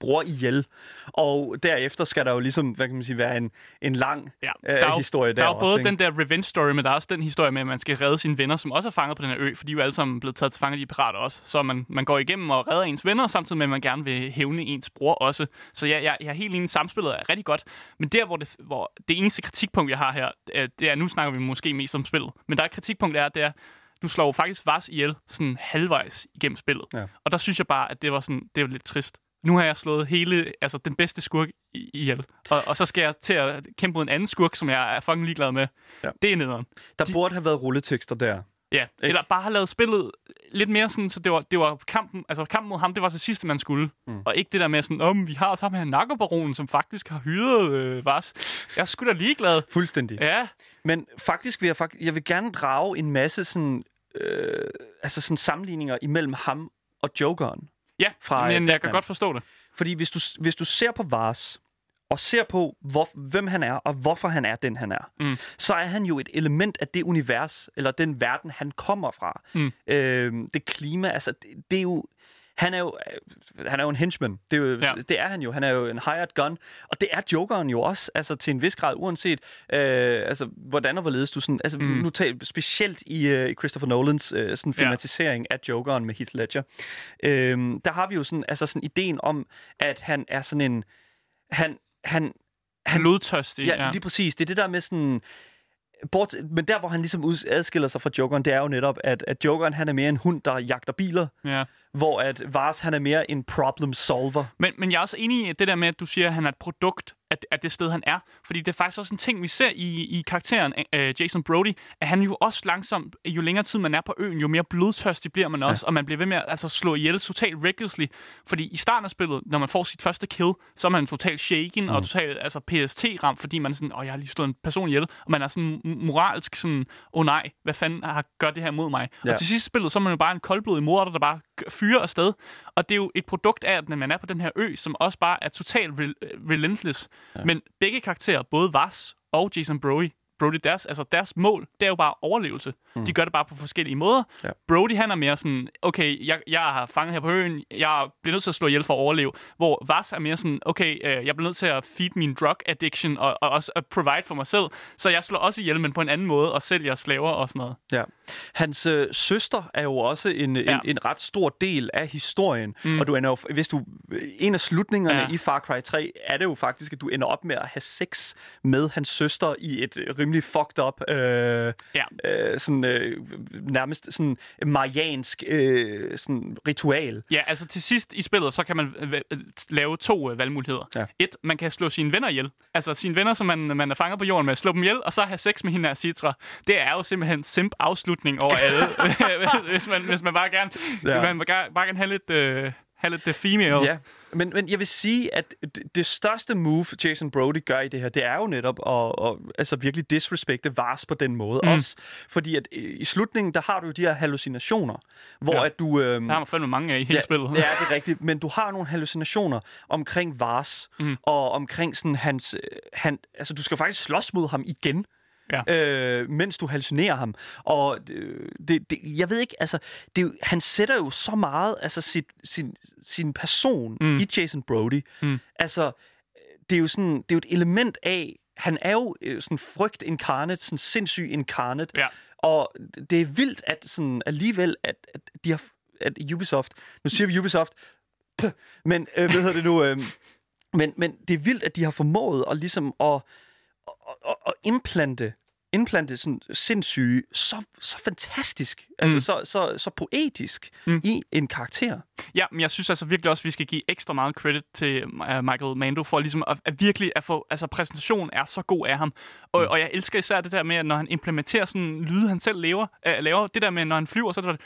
bror ihjel, og derefter skal der jo ligesom, hvad kan man sige, være en, en lang Ja, øh, der er jo, historie der er jo også, både ikke? den der revenge story, men der er også den historie med, at man skal redde sine venner, som også er fanget på den her ø, for de er jo alle sammen blevet taget til fange af de pirater også. Så man, man går igennem og redder ens venner, samtidig med, at man gerne vil hævne ens bror også. Så jeg, jeg, jeg er helt enig, samspillet er rigtig godt. Men der, hvor det, hvor det eneste kritikpunkt, jeg har her, øh, det er, nu snakker vi måske mest om spillet, men der er et kritikpunkt, er, det er, du slår jo faktisk Vars ihjel sådan halvvejs igennem spillet. Ja. Og der synes jeg bare, at det var sådan, det var lidt trist. Nu har jeg slået hele, altså den bedste skurk i- ihjel. Og, og så skal jeg til at kæmpe mod en anden skurk, som jeg er fucking ligeglad med. Ja. Det er nederen. Der burde have været rulletekster der. Ja, eller bare have lavet spillet lidt mere sådan, så det var, det var kampen, altså kampen mod ham, det var det sidste, man skulle. Mm. Og ikke det der med sådan, om vi har så med narkobaronen, som faktisk har hyret øh, Vars. Jeg er sgu da ligeglad. Fuldstændig. Ja, Men faktisk vil jeg, fakt- jeg vil gerne drage en masse sådan, øh, altså sådan sammenligninger imellem ham og Jokeren. ja Fra, men øh, jeg kan Batman. godt forstå det. Fordi hvis du, hvis du ser på Vars, og ser på, hvor, hvem han er, og hvorfor han er den, han er, Mm. så er han jo et element af det univers, eller den verden, han kommer fra. Mm. Øh, det klima, altså, det, det er jo... Han er jo, øh, han er jo en henchman. Det er, jo, Ja. ja. det er han jo. Han er jo en hired gun. Og det er Jokeren jo også, altså til en vis grad, uanset øh, altså, hvordan og hvorledes du sådan... Altså, Mm. nu taler specielt i, øh, Christopher Nolans øh, sådan Ja. filmatisering af Jokeren med Heath Ledger. Øh, der har vi jo sådan, altså sådan ideen om, at han er sådan en... Han, han, han, Blodtørstig. Ja, ja, lige præcis. Det er det der med sådan... Bort, men der, hvor han ligesom adskiller sig fra Jokeren, det er jo netop, at, at Jokeren han er mere en hund, der jagter biler, ja. hvor at Vars han er mere en problem solver. Men, men jeg er også enig i det der med, at du siger, at han er et produkt at, at det sted, han er. Fordi det er faktisk også en ting, vi ser i, i karakteren øh, Jason Brody, at han jo også langsomt, jo længere tid man er på øen, jo mere blodtørstig bliver man også, ja. og man bliver ved med at altså, slå ihjel totalt recklessly. Fordi i starten af spillet, når man får sit første kill, så er man totalt shaken mm. og totalt altså, PST-ramt, fordi man er sådan, åh, jeg har lige slået en person ihjel, og man er sådan moralsk sådan, åh nej, hvad fanden har gør det her mod mig? Ja. Og til sidst spillet, så er man jo bare en koldblodig morder, der bare fyrer afsted. Og det er jo et produkt af, at man er på den her ø, som også bare er totalt re- relentless. Ja. Men begge karakterer, både Vars og Jason Brody, Brody, deres, altså deres mål, det er jo bare overlevelse. Mm. De gør det bare på forskellige måder. Ja. Brody, han er mere sådan, okay, jeg, jeg har fanget her på øen, jeg bliver nødt til at slå ihjel for at overleve. Hvor Vas er mere sådan, okay, øh, jeg bliver nødt til at feed min drug addiction og, og også at provide for mig selv. Så jeg slår også ihjel, men på en anden måde, og sælger slaver og sådan noget. Ja. Hans øh, søster er jo også en, ja. en, en ret stor del af historien. Mm. Og du ender jo, hvis du, en af slutningerne ja. i Far Cry 3, er det jo faktisk, at du ender op med at have sex med hans søster i et rimelig fucked up, øh, ja. øh, sådan øh, nærmest sådan mariansk øh, sådan ritual. Ja, altså til sidst i spillet, så kan man lave to øh, valgmuligheder. Ja. Et, man kan slå sine venner ihjel. Altså sine venner, som man, man er fanget på jorden med, slå dem ihjel, og så have sex med hende af Citra. Det er jo simpelthen simp afslutning over alle. hvis, man, hvis man bare gerne, ja. man bare, bare gerne have lidt... Øh, have lidt the female. Ja, men, men jeg vil sige, at det største move, Jason Brody gør i det her, det er jo netop at, at altså virkelig disrespekte Vars på den måde. Mm. Også fordi, at i slutningen, der har du jo de her hallucinationer, hvor ja. at du... Øhm, der har man fandme mange af i hele ja, spillet. Ja, det er rigtigt. Men du har nogle hallucinationer omkring Vars, mm. og omkring sådan hans... Øh, han, altså, du skal faktisk slås mod ham igen ja. øh, mens du hallucinerer ham. Og øh, det, det, jeg ved ikke, altså, det, han sætter jo så meget altså sit, sin, sin person mm. i Jason Brody. Mm. Altså, det er jo sådan, det er jo et element af, han er jo øh, sådan frygt incarnate, sådan sindssyg incarnate. Ja. Og det er vildt, at sådan alligevel, at, at de har, at Ubisoft, nu siger vi Ubisoft, men øh, hvad hedder det nu, øh, men, men det er vildt, at de har formået at ligesom at at, at implante indplante sådan sindssyge, så, så fantastisk, altså mm. så, så, så poetisk mm. i en karakter. Ja, men jeg synes altså virkelig også, at vi skal give ekstra meget credit til uh, Michael Mando for ligesom at, at virkelig at få, altså præsentationen er så god af ham. Og, mm. og jeg elsker især det der med, at når han implementerer sådan lyde, han selv lever, uh, laver, det der med, når han flyver, så er det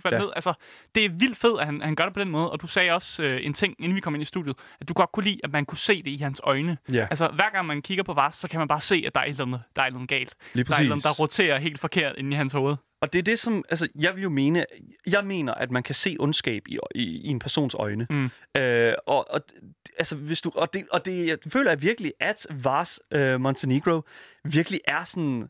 faldt ja. ned. Altså, det er vildt fedt, at han, han gør det på den måde. Og du sagde også øh, en ting, inden vi kom ind i studiet, at du godt kunne lide, at man kunne se det i hans øjne. Ja. Altså, hver gang man kigger på Vars, så kan man bare se, at der er et eller andet, der er et eller andet galt. Lige der er et eller andet, der roterer helt forkert inde i hans hoved. Og det er det, som... Altså, jeg vil jo mene... Jeg mener, at man kan se ondskab i, i, i en persons øjne. Mm. Øh, og, og, altså, hvis du, og, det, og det, jeg føler jeg virkelig, at Vars øh, Montenegro virkelig er sådan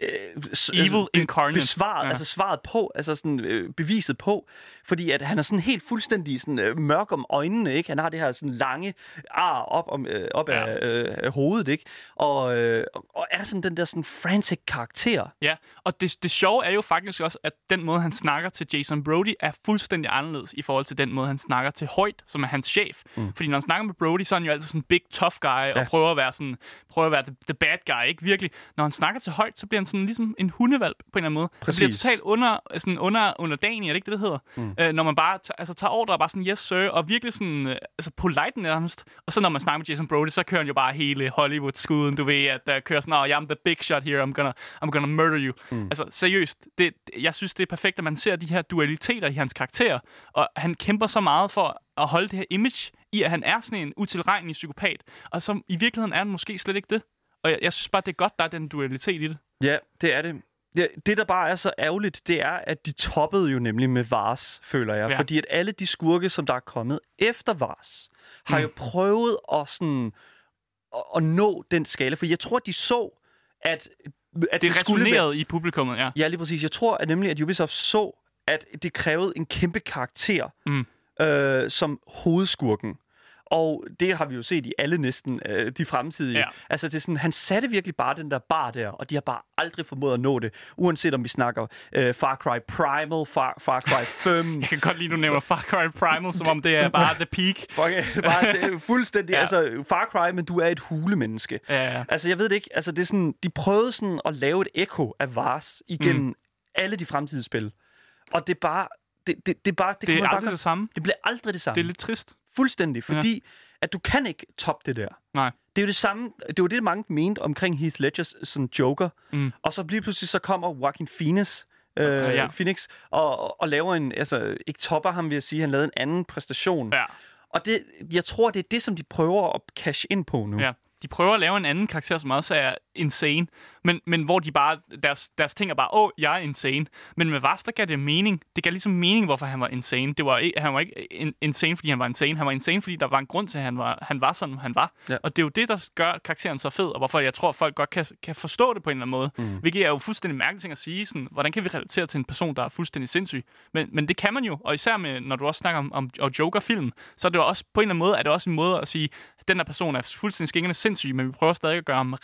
øh, Evil altså, incarnate. Besvaret, ja. altså svaret på, altså sådan øh, beviset på, fordi at han er sådan helt fuldstændig sådan, øh, mørk om øjnene, ikke? Han har det her sådan lange ar op, om, øh, op ja. af øh, hovedet, ikke? Og, øh, og er sådan den der sådan frantic karakter. Ja, og det, det sjove er jo faktisk også, at den måde, han snakker til Jason Brody, er fuldstændig anderledes i forhold til den måde, han snakker til Hoyt, som er hans chef. Mm. Fordi når han snakker med Brody, så er han jo altid sådan en big tough guy, ja. og prøver at være sådan, prøver at være the, the bad guy, ikke? Virkelig. Når han snakker til Hoyt, så bliver han sådan ligesom en hundevalp på en eller anden måde. Præcis. Det bliver totalt under, sådan under, under dagen, er det ikke det, det hedder? Mm. Øh, når man bare altså, tager ordre og bare sådan, yes sir, og virkelig sådan, øh, altså polite nærmest. Og så når man snakker med Jason Brody, så kører han jo bare hele Hollywood-skuden, du ved, at der kører sådan, oh, I'm the big shot here, I'm gonna, I'm gonna murder you. Mm. Altså seriøst, det, jeg synes, det er perfekt, at man ser de her dualiteter i hans karakter, og han kæmper så meget for at holde det her image i, at han er sådan en utilregnelig psykopat, og så i virkeligheden er han måske slet ikke det. Og jeg, jeg synes bare, det er godt, der er den dualitet i det. Ja, det er det. Ja, det, der bare er så ærgerligt, det er, at de toppede jo nemlig med Vars, føler jeg. Ja. Fordi at alle de skurke, som der er kommet efter Vars, har mm. jo prøvet at, sådan, at, at nå den skala. For jeg tror, de så, at... at det resonerede være... i publikummet, ja. Ja, lige præcis. Jeg tror at nemlig, at Ubisoft så, at det krævede en kæmpe karakter mm. øh, som hovedskurken. Og det har vi jo set i alle næsten øh, de fremtidige. Ja. Altså, det er sådan, han satte virkelig bare den der bar der, og de har bare aldrig formået at nå det. Uanset om vi snakker øh, Far Cry Primal, Far, Far Cry 5. Jeg kan godt lide, du nævner Far Cry Primal, som om det er bare the peak. Fuck, bare, det fuldstændig, ja. altså Far Cry, men du er et hulemenneske. Ja, ja. Altså, jeg ved det ikke, altså det er sådan, de prøvede sådan at lave et ekko af Vars igennem mm. alle de fremtidige spil. Og det er bare, det, det, det bare... Det, det er aldrig bare, det samme. Det bliver aldrig det samme. Det er lidt trist. Fuldstændig, fordi at du kan ikke toppe det der. Nej. Det er jo det samme, det var det, mange mente omkring Heath Ledgers sådan Joker. Mm. Og så lige pludselig så kommer Joaquin Phoenix, øh, ja. ja. Phoenix og, og- og laver en, altså ikke topper ham, vil jeg sige, han lavede en anden præstation. Ja. Og det, jeg tror, det er det, som de prøver at cash ind på nu. Ja. De prøver at lave en anden karakter, som også er insane, men, men hvor de bare, deres, deres ting er bare, åh, jeg er insane. Men med Vast, der gav det mening. Det gav ligesom mening, hvorfor han var insane. Det var, ikke- han var ikke in, insane, fordi han var insane. Han var insane, fordi der var en grund til, at han var, han var sådan, han var. Ja. Og det er jo det, der gør karakteren så fed, og hvorfor jeg tror, at folk godt kan, kan forstå det på en eller anden måde. Mm. Hvilket er jo fuldstændig mærkeligt ting at sige. Sådan, hvordan kan vi relatere til en person, der er fuldstændig sindssyg? Men, men det kan man jo, og især med, når du også snakker om, om, om Joker-film, så er det jo også på en eller anden måde, er det også en måde at sige, at den her person er fuldstændig skængende sindssyg, men vi prøver stadig at gøre ham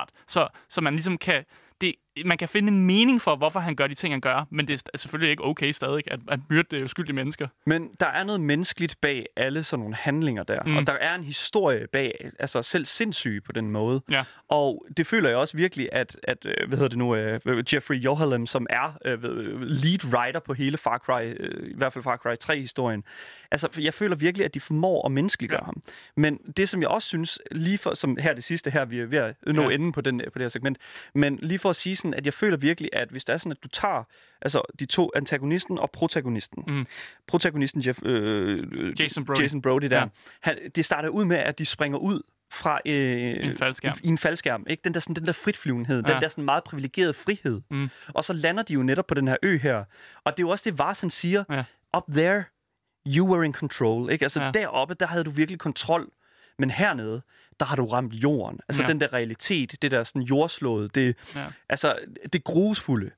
art, så, så man ligesom kan, det, man kan finde en mening for, hvorfor han gør de ting, han gør, men det er selvfølgelig ikke okay stadig at, at myrde uskyldige mennesker. Men der er noget menneskeligt bag alle sådan nogle handlinger der. Mm. Og der er en historie bag, altså selv sindssyge på den måde. Ja. Og det føler jeg også virkelig, at, at øh, hvad hedder det nu, øh, Jeffrey Johalem, som er ved- lead writer på hele Far Cry, øh, i hvert fald Far Cry 3-historien. Altså, jeg føler virkelig, at de formår at menneskeliggøre Ja. ham. Men det, som jeg også synes, lige for, som her det sidste her, vi er ved at nå ja. enden på, den, på det her segment, men lige for at sige sådan, at jeg føler virkelig, at hvis det er sådan, at du tager altså de to, antagonisten og protagonisten. Mm. Protagonisten Jeff, øh, Jason Brody. Jason Brody der. Ja. Han, det starter ud med, at de springer ud fra øh, En faldskærm. I en faldskærm. Ikke? Den der, sådan, den der fritflyvenhed, Ja. den der sådan meget privilegerede frihed. Mm. Og så lander de jo netop på den her ø her. Og det er jo også det, Vars han siger. Ja. Up there, you were in control. Ikke? Altså ja. deroppe, der havde du virkelig kontrol. Men hernede, der har du ramt jorden. Altså Ja. den der realitet, det der sådan jordslået, det, Ja. altså det grusfulde.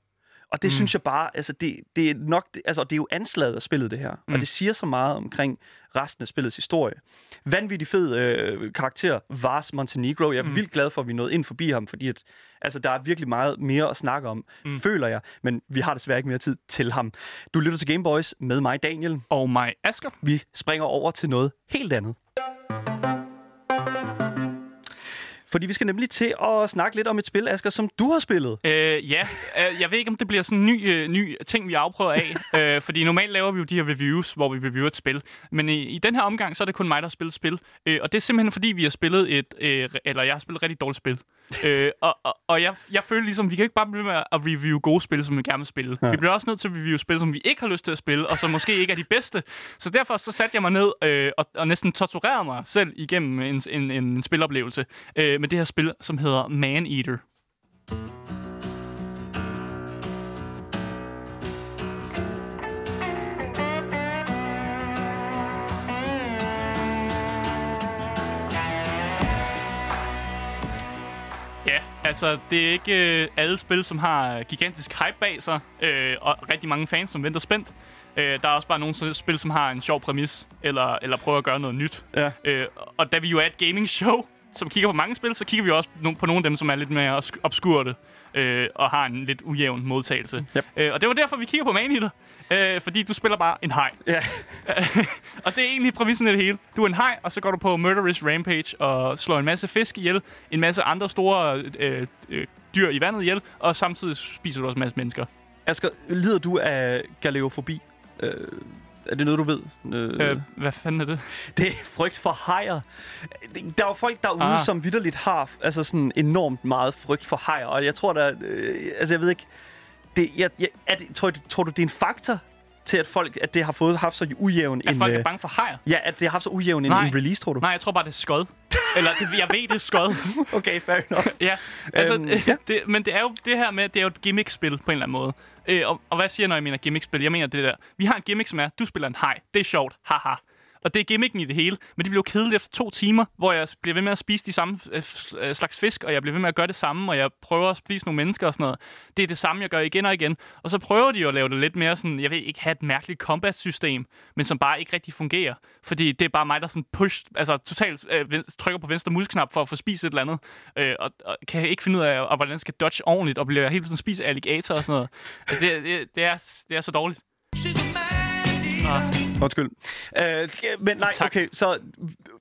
Og det Mm. synes jeg bare, altså det, det er nok, altså det er jo anslaget af spillet det her. Mm. Og det siger så meget omkring resten af spillets historie. Vanvittig fed øh, karakter, Vars Montenegro. Jeg er Mm. vildt glad for, at vi nåede ind forbi ham, fordi at, altså, der er virkelig meget mere at snakke om, Mm. føler jeg. Men vi har desværre ikke mere tid til ham. Du lytter til Gameboys med mig, Daniel. Og mig, Asger. Vi springer over til noget helt andet. Fordi vi skal nemlig til at snakke lidt om et spil, Asger, som du har spillet. Øh, ja, øh, jeg ved ikke, om det bliver sådan en ny, øh, ny ting, vi afprøver af. øh, fordi normalt laver vi jo de her reviews, hvor vi reviewer et spil. Men i, i den her omgang, så er det kun mig, der har spillet spil. Øh, og det er simpelthen, fordi vi har spillet et... Øh, eller jeg har spillet et rigtig dårligt spil. Øh, og og, og jeg, jeg føler ligesom, vi kan ikke bare blive med at review gode spil, som vi gerne vil spille. Ja. Vi bliver også nødt til at review spil, som vi ikke har lyst til at spille, og som måske ikke er de bedste. Så derfor så satte jeg mig ned øh, og, og næsten torturerede mig selv igennem en, en, en spiloplevelse øh, med det her spil, som hedder Man Eater. Altså det er ikke øh, alle spil, som har gigantisk hype bag sig, øh, og rigtig mange fans, som venter spændt. Øh, der er også bare nogle spil, som har en sjov præmis, eller, eller prøver at gøre noget nyt. Ja. Øh, og da vi jo er et gaming show, som kigger på mange spil, så kigger vi også på nogle af dem, som er lidt mere obs- obskurte, øh, og har en lidt ujævn modtagelse. Yep. Øh, og det var derfor, vi kigger på Man Eater, øh, fordi du spiller bare en hej. Ja. og det er egentlig præmissen af det hele. Du er en hej, og så går du på Murderous Rampage og slår en masse fisk ihjel, en masse andre store øh, øh, dyr i vandet ihjel, og samtidig spiser du også en masse mennesker. Asger, lider du af galeofobi? Øh, er det noget, du ved? Øh, Øh, hvad fanden er det? Det er frygt for hajer. Der er jo folk derude, Ah. som vidderligt har altså sådan enormt meget frygt for hajer. Og jeg tror, der er, øh, altså jeg ved ikke, det, jeg, jeg, er det, tror, tror du, det er en faktor til, at folk, at det har fået haft så ujævn At en... folk er øh, bange for hajer? Ja, at det har haft så ujævn en, en release, tror du? Nej, jeg tror bare, det er skod. Eller det, jeg ved, det er skod. Okay, fair enough. Ja, altså, Øhm, øhm, ja. det, men det er jo det her med, at det er jo et gimmick-spil på en eller anden måde. Øh, og, og hvad siger jeg, når jeg mener gimmick-spil? Jeg mener det der. Vi har en gimmick, som er, du spiller en hej. Det er sjovt. Haha. Og det er gimmicken i det hele. Men det bliver jo kedeligt efter to timer, hvor jeg bliver ved med at spise de samme øh, øh, slags fisk, og jeg bliver ved med at gøre det samme, og jeg prøver at spise nogle mennesker og sådan noget. Det er det samme, jeg gør igen og igen. Og så prøver de jo at lave det lidt mere sådan, jeg vil ikke have et mærkeligt combat-system, men som bare ikke rigtig fungerer. Fordi det er bare mig, der sådan push, altså totalt øh, trykker på venstre musknap for at få spist et eller andet, øh, og, og kan ikke finde ud af, og hvordan jeg skal dodge ordentligt, og bliver hele tiden spise alligator og sådan noget. Altså, det, det, det, er, det er så dårligt. She's a man. Undskyld. Øh, men nej, Tak. okay, så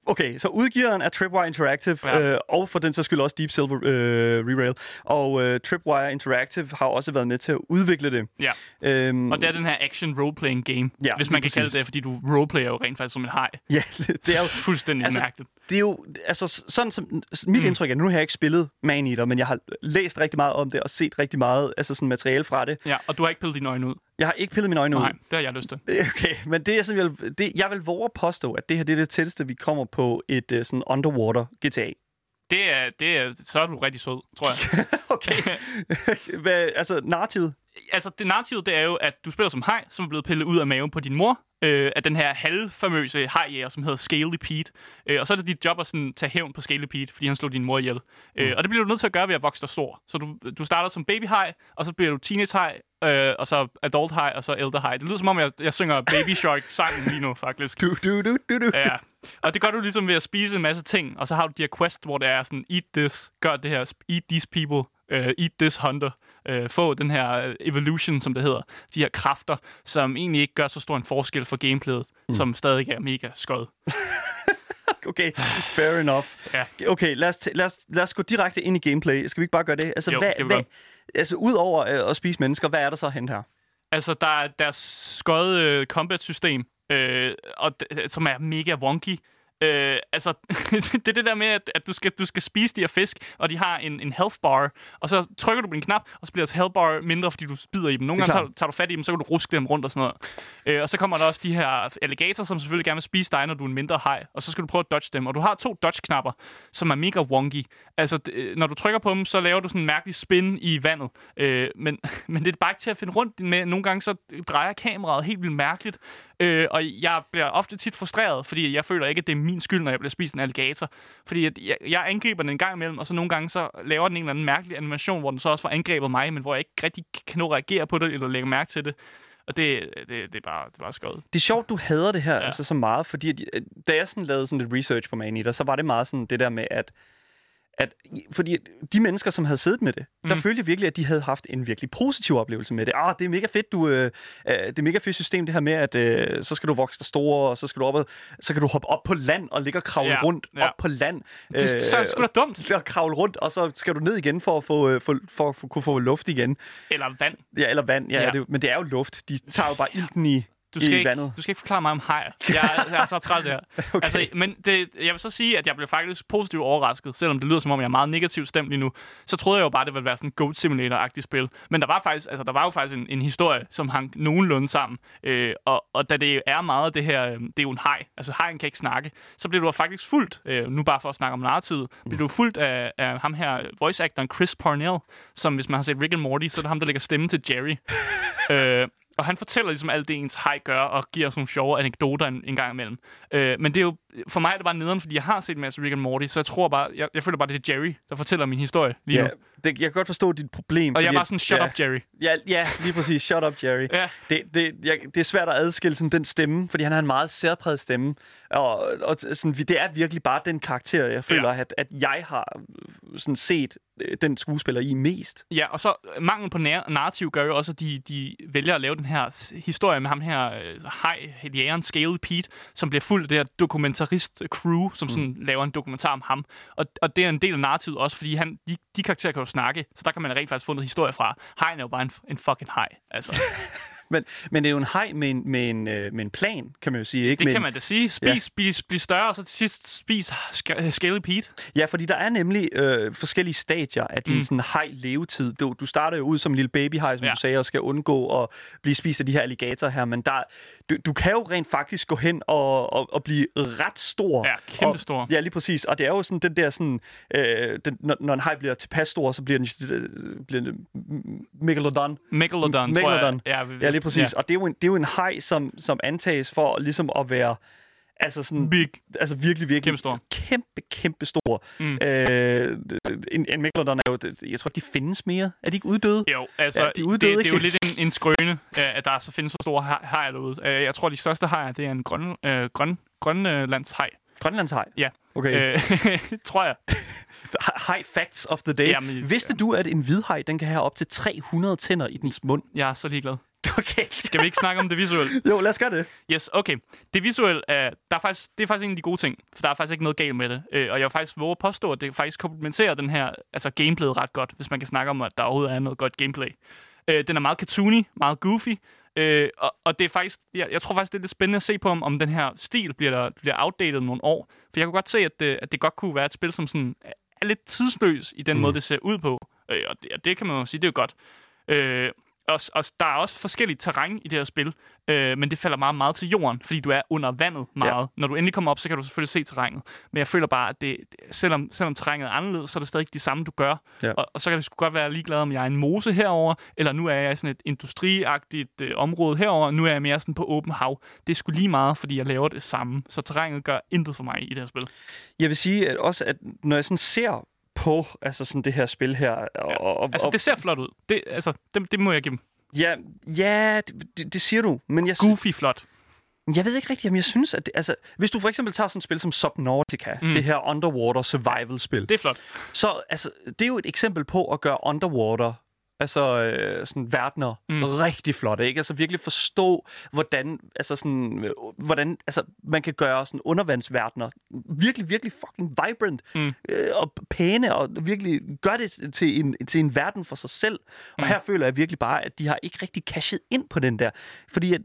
Okay, så udgiveren er Tripwire Interactive, Ja. øh, og for den så skyld også Deep Silver øh, Re-Rail. Og øh, Tripwire Interactive har også været med til at udvikle det. Ja. Øhm, Og det er den her action role-playing game, Ja, hvis man kan kalde præcis. det, fordi du roleplayer jo rent faktisk som en hej. Ja, det er jo fuldstændig altså, mærkeligt. det er jo, altså sådan som, mit mm. indtryk er, nu har jeg ikke spillet Man Eater, men jeg har læst rigtig meget om det og set rigtig meget altså sådan materiale fra det. Ja, og du har ikke pillet dine øjne ud. Jeg har ikke pillet mine øjne Nej, ud. det har jeg lyst til. Okay, men det er sådan, jeg vil, det, jeg vil våge at påstå, at det her det er det tætteste, vi kommer på et uh, sådan underwater GTA. Det er, det er, så er du rigtig sød, tror jeg. Okay. Hvad, altså, narrativet? altså, det narrativ, det er jo, at du spiller som hej, som er blevet pillet ud af maven på din mor, øh, af den her halvfamøse hejjæger, som hedder Scaly Pete. Øh, og så er det dit job at sådan, tage hævn på Scaly Pete, fordi han slog din mor ihjel. Mm. Øh, og det bliver du nødt til at gøre ved at vokse dig stor. Så du, du starter som baby hej, og så bliver du teenage hej, øh, og så adult hej, og så elder hej. Det lyder som om, jeg, jeg synger Baby Shark-sangen lige nu, faktisk. Du, du, du, du, du. Ja. Og det gør du ligesom ved at spise en masse ting, og så har du de her quest, hvor det er sådan, eat this, gør det her, eat these people, uh, eat this hunter, uh, få den her øh, evolution, som det hedder, de her kræfter, som egentlig ikke gør så stor en forskel for gameplayet, mm. som stadig er mega skød. Okay, fair enough. Ja. Okay, lad os, t- lad, os, lad os gå direkte ind i gameplay. Skal vi ikke bare gøre det? Altså, Jo, hvad, hvad, altså udover øh, at spise mennesker, hvad er der så hen her? Altså, der er deres skøde øh, combat-system, øh, og som er mega wonky. Øh, altså, det er det der med, at, at du, skal, du skal spise de her fisk, og de har en, en health bar, og så trykker du på en knap, og så bliver deres health bar mindre, fordi du spider i dem. Nogle gange tager, tager du fat i dem, så kan du ruske dem rundt og sådan noget. Øh, og så kommer der også de her alligatorer, som selvfølgelig gerne vil spise dig, når du er en mindre haj, og så skal du prøve at dodge dem. Og du har to dodge-knapper, som er mega wonky. Altså, øh, når du trykker på dem, så laver du sådan en mærkelig spin i vandet. Øh, men, men det er bare ikke til at finde rundt med. Nogle gange så drejer kameraet helt vildt mærkeligt. Øh, og jeg bliver ofte tit frustreret, fordi jeg føler ikke, at det er min skyld, når jeg bliver spist en alligator. Fordi jeg, jeg angriber den en gang imellem, og så nogle gange så laver den en eller anden mærkelig animation, hvor den så også får angrebet mig, men hvor jeg ikke rigtig kan nå at reagere på det, eller lægge mærke til det. Og det, det, det er bare, det er bare skødt. Det er sjovt, du hader det her ja. Altså, så meget, fordi øh, da jeg sådan lavede sådan lidt research på Man Eater, så var det meget sådan det der med, at at, fordi de mennesker, som havde siddet med det, mm. der følte jeg virkelig, at de havde haft en virkelig positiv oplevelse med det. Ah, det er mega fedt, du, øh, øh, det er mega fedt system, det her med, at øh, så skal du vokse dig store, og så skal du op, og, så kan du hoppe op på land og ligge og kravle Ja, rundt ja. op på land. Det, øh, så er det sgu da dumt. at kravle rundt, og så skal du ned igen for at få, øh, for, for, for, kunne få luft igen. Eller vand. Ja, eller vand. Ja. Ja. Det, men det er jo luft. De tager jo bare ilten i, Du skal, ikke, vandet. du skal ikke forklare mig om hajer. Jeg, jeg er så træt det her. Okay. Altså, men det, jeg vil så sige, at jeg blev faktisk positivt overrasket, selvom det lyder som om, jeg er meget negativt stemt lige nu. Så troede jeg jo bare, det ville være sådan en Goat Simulator-agtigt spil. Men der var, faktisk, altså, der var jo faktisk en, en historie, som hang nogenlunde sammen. Øh, og, og da det er meget det her, øh, det er jo en hej, altså hejen kan ikke snakke, så bliver du faktisk fuldt, øh, nu bare for at snakke om narrativet, bliver du fuldt af, af ham her, voice-actoren Chris Parnell, som hvis man har set Rick and Morty, så er det ham, der lægger stemme til Jerry. øh, og han fortæller ligesom alt det, ens hej gør, og giver os nogle sjove anekdoter en, en gang imellem. Øh, men det er jo, for mig er det bare nederen, fordi jeg har set en masse Rick and Morty, så jeg tror bare, jeg, jeg føler bare, det er Jerry, der fortæller min historie lige Ja, nu. Det, jeg kan godt forstå dit problem. Og jeg at- sådan, shut ja, up, Jerry. Ja, ja, lige præcis. Shut up, Jerry. Ja. Det, det, jeg, det er svært at adskille sådan, den stemme, fordi han har en meget særpræget stemme. Og, og sådan, det er virkelig bare den karakter, jeg føler, Ja. at, at jeg har øh, sådan set øh, den skuespiller i mest. Ja, og så øh, mangel på nær- narrativ gør jo også, at de, de vælger at lave den her historie med ham her, hej, jægeren Scale Pete, som bliver fuldt af det her dokumentarist-crew, som sådan laver en dokumentar om ham. Og, og det er en del af narrativet også, fordi han, de, de karakterer kan jo snakke, så der kan man rent faktisk få noget historie fra. Hejen er jo bare en, en fucking hej, altså. Men, men det er jo en hej med en, med en, øh, med en plan, kan man jo sige. Ikke? Det med kan man da sige. Spis, Ja. ja. spis, spis større, og så til sidst spis Sk- Scaly Pete. Ja, fordi der er nemlig øh, forskellige stadier af din mm. Sådan hej levetid. Du, du starter jo ud som en lille babyhej, som ja. Ja. du sagde, og skal undgå at blive spist af de her alligatorer her, men der, du, du kan jo rent faktisk gå hen og, og, og blive ret stor. Ja, kæmpestor. Og, ja, lige præcis. Og det er jo sådan den der sådan, øh, den, når, når en hej bliver tilpas stor, så bliver den, øh, bliver den megalodon. Megalodon, tror Megalodon. jeg. Ja, lige præcis. Ja. Og det er jo en, det er jo en hej, som, som antages for ligesom at være altså sådan, Big. altså virkelig, virkelig Kæmpestor. kæmpe, kæmpe stor. Mm. Øh, en, en Megalodon er jo, jeg tror ikke, de findes mere. Er de ikke uddøde? Jo, altså, Ja, de er de uddøde, det, det er jo lidt en, en skrøne, øh, at der så findes så store haj- hajer derude. Øh, Jeg tror, de største hajer, det er en grøn, øh, grøn, grønlandshaj. Grønlandshaj? Ja. Okay. Øh, tror jeg. High facts of the day. Jamen, Vidste du, at en hvidhaj, den kan have op til 300 tænder i dens mund? Jeg er så ligeglad. Okay. Skal vi ikke snakke om det visuelle? Jo, lad os gøre det. Yes, okay. Det visuelle er, der er faktisk, det er faktisk en af de gode ting, for der er faktisk ikke noget galt med det. Øh, og jeg vil faktisk våge at påstå, at det faktisk komplementerer den her, altså gameplayet ret godt, hvis man kan snakke om, at der overhovedet er noget godt gameplay. Øh, den er meget cartoony, meget goofy, øh, og, og det er faktisk, jeg, jeg tror faktisk, det er lidt spændende at se på, om, om den her stil bliver, bliver outdated nogle år. For jeg kunne godt se, at det, at det godt kunne være et spil, som sådan er lidt tidsløs i den mm. måde, det ser ud på. Øh, og, det, og det kan man jo sige, det er jo godt. Øh, og, og der er også forskellige terræn i det her spil, øh, men det falder meget, meget til jorden, fordi du er under vandet meget. Ja. Når du endelig kommer op, så kan du selvfølgelig se terrænet. Men jeg føler bare, at det, selvom, selvom terrænet er anderledes, så er det stadig det samme, du gør. Ja. Og, og så kan det sgu godt være ligeglad, om jeg er en mose herover, eller nu er jeg i sådan et industriagtigt øh, område herover, nu er jeg mere sådan på åben hav. Det er sgu lige meget, fordi jeg laver det samme. Så terrænet gør intet for mig i det her spil. Jeg vil sige at også, at når jeg sådan ser på altså sådan det her spil her. Og, Ja. og, Altså, og, det ser flot ud. Det, altså, det, det må jeg give dem. ja, ja det, det, siger du, men jeg, Goofy flot. jeg ved ikke rigtigt, om jeg synes, at det, altså, hvis du for eksempel tager sådan et spil som Subnautica. Mm. det her underwater survival-spil, Det er flot. så altså, det er jo et eksempel på at gøre underwater altså øh, sådan verdener mm. Mm. rigtig flotte, ikke? Altså virkelig forstå, hvordan, altså sådan, øh, hvordan altså, man kan gøre sådan undervandsverdener virkelig, virkelig fucking vibrant Mm. øh, og pæne, og virkelig gøre det til en, til en verden for sig selv. Og Mm. her føler jeg virkelig bare, at de har ikke rigtig cashet ind på den der. Fordi at,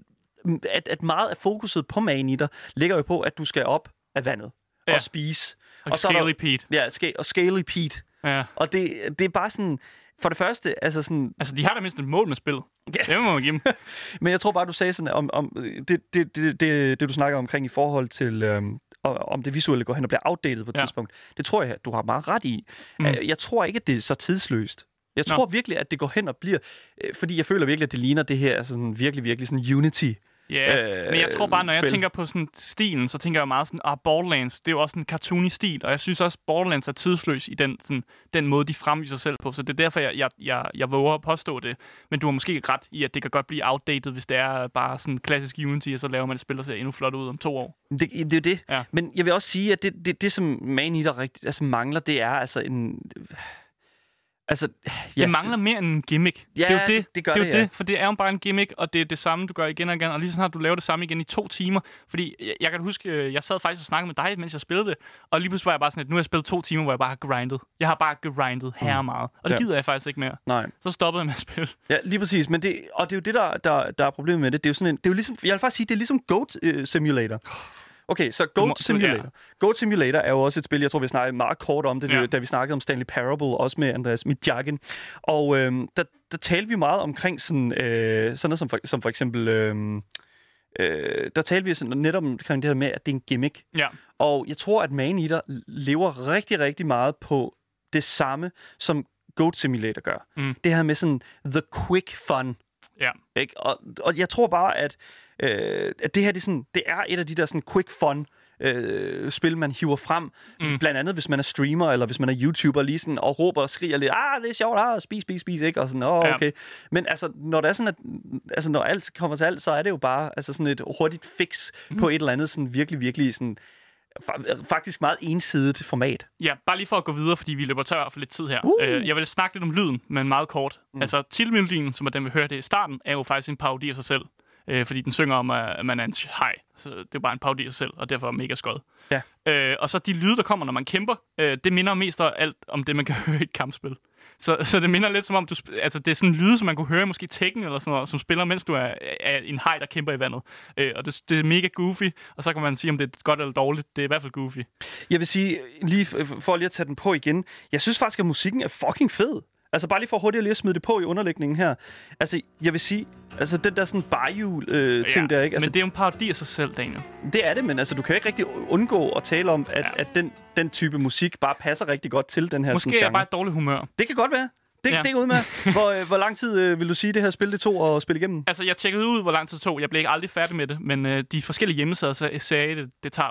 at, at meget af fokuset på manitter ligger jo på, at du skal op af vandet Ja. og spise. Og, Og der- Scaly Pete. Ja, og Scaly Pete. Ja. Og det, det er bare sådan, for det første, altså sådan, Altså, de har da mindst et mål med spillet. Ja. Det må man give dem. men jeg tror bare, du sagde sådan, om, om det, det, det, det, det, du snakker omkring i forhold til, øhm, om det visuelle går hen og bliver outdated på et ja. Tidspunkt. Det tror jeg, du har meget ret i. Mm. Mm. Jeg tror ikke, at det er så tidsløst. Jeg Nå. tror virkelig, at det går hen og bliver, øh, fordi jeg føler virkelig, at det ligner det her altså sådan virkelig, virkelig sådan Unity. Ja, Øh, men jeg tror bare, når jeg spil. tænker på sådan stilen, så tænker jeg meget sådan, ah, Borderlands, det er jo også en cartoony stil, og jeg synes også, Borderlands er tidsløs i den, sådan, den måde, de fremviser sig selv på, så det er derfor, jeg, jeg, jeg, jeg våger at påstå det. Men du har måske ret i, at det kan godt blive outdated, hvis det er bare sådan klassisk Unity, og så laver man et spil, der ser endnu flot ud om to år. Det, det er jo det. Ja. Men jeg vil også sige, at det, det, det som Man Eater rigtig, altså mangler, det er altså en... Altså, ja, det mangler mere end en gimmick. Ja, det er jo det. det- det gør det, er det, jo ja. det, for det er jo bare en gimmick, og det er det samme, du gør igen og igen. Og lige så snart du laver det samme igen i to timer. Fordi jeg, jeg kan huske, øh, jeg sad faktisk og snakkede med dig, mens jeg spillede det. Og lige pludselig var jeg bare sådan, at nu har jeg spillet to timer, hvor jeg bare har grindet. Jeg har bare grindet her meget. Og det Ja. gider jeg faktisk ikke mere. Nej. Så stoppede jeg med at spille. Ja, lige præcis. Men det, og det er jo det, der, der, der er problemet med det. Det er jo sådan en, det er jo ligesom, jeg vil faktisk sige, det er ligesom Goat uh, Simulator. Okay, så må- Goat du- Simulator. ja. Goat Simulator er jo også et spil, jeg tror, vi snakkede meget kort om det, Ja. da vi snakkede om Stanley Parable, også med Andreas Midjagen. Og øhm, der, der talte vi meget omkring sådan, øh, sådan noget som for, som for eksempel... øhm, Øh, der talte vi sådan netop omkring det her med, at det er en gimmick. Ja. Og jeg tror, at Man Eater lever rigtig, rigtig meget på det samme, som Goat Simulator gør. Mm. Det her med sådan the quick fun. Ja. Ikke? Og, og jeg tror bare, at, øh, at det her det er, sådan, det er et af de der sådan quick fun øh, spil, man hiver frem. Mm. Blandt andet, hvis man er streamer, eller hvis man er YouTuber, lige sådan, og råber og skriger lidt, ah, det er sjovt, ah, spis, spis, spis, ikke? Og sådan, åh, Ja. okay. Men altså, når det er sådan, at, altså, når alt kommer til alt, så er det jo bare altså sådan et hurtigt fix mm. på et eller andet sådan virkelig, virkelig sådan, fa- faktisk meget ensidigt format. Ja, bare lige for at gå videre, fordi vi løber tør for lidt tid her. Uh. Øh, jeg vil snakke lidt om lyden, men meget kort. Mm. Altså, titelmelodien, som er den, vi hørte i starten, er jo faktisk en parodi af sig selv. Øh, fordi den synger om, at man er en hej. Så det er bare en parodi af sig selv, og derfor mega skød. Ja. Øh, og så de lyde, der kommer, når man kæmper, øh, det minder mest af alt om det, man kan høre i et kampspil. Så, så det minder lidt som om, du, altså det er sådan lyde, som man kunne høre måske Tekken eller sådan noget, som spiller, mens du er, er en hej, der kæmper i vandet. Øh, og det, det er mega goofy, og så kan man sige, om det er godt eller dårligt. Det er i hvert fald goofy. Jeg vil sige, lige f- for lige at tage den på igen, jeg synes faktisk, at musikken er fucking fed. Altså bare lige for hurtigt lige at smide det på i underlægningen her. Altså, jeg vil sige, altså den der sådan bayou øh, ting der, ikke? Altså, men det er jo en parodi af sig selv, Daniel. det er det, men altså, du kan jo ikke rigtig undgå at tale om, at, Ja. ja. at den, den type musik bare passer rigtig godt til den her Måske sådan, er jeg genre. bare i dårlig humør. Det kan godt være. Det, Ja. det er ud med. Hvor, øh, hvor lang tid øh, vil du sige, det her spil det tog at spille igennem? Altså, jeg tjekkede ud, hvor lang tid det tog. Jeg blev ikke aldrig færdig med det, men øh, de forskellige hjemmesider så sagde, at det, det tager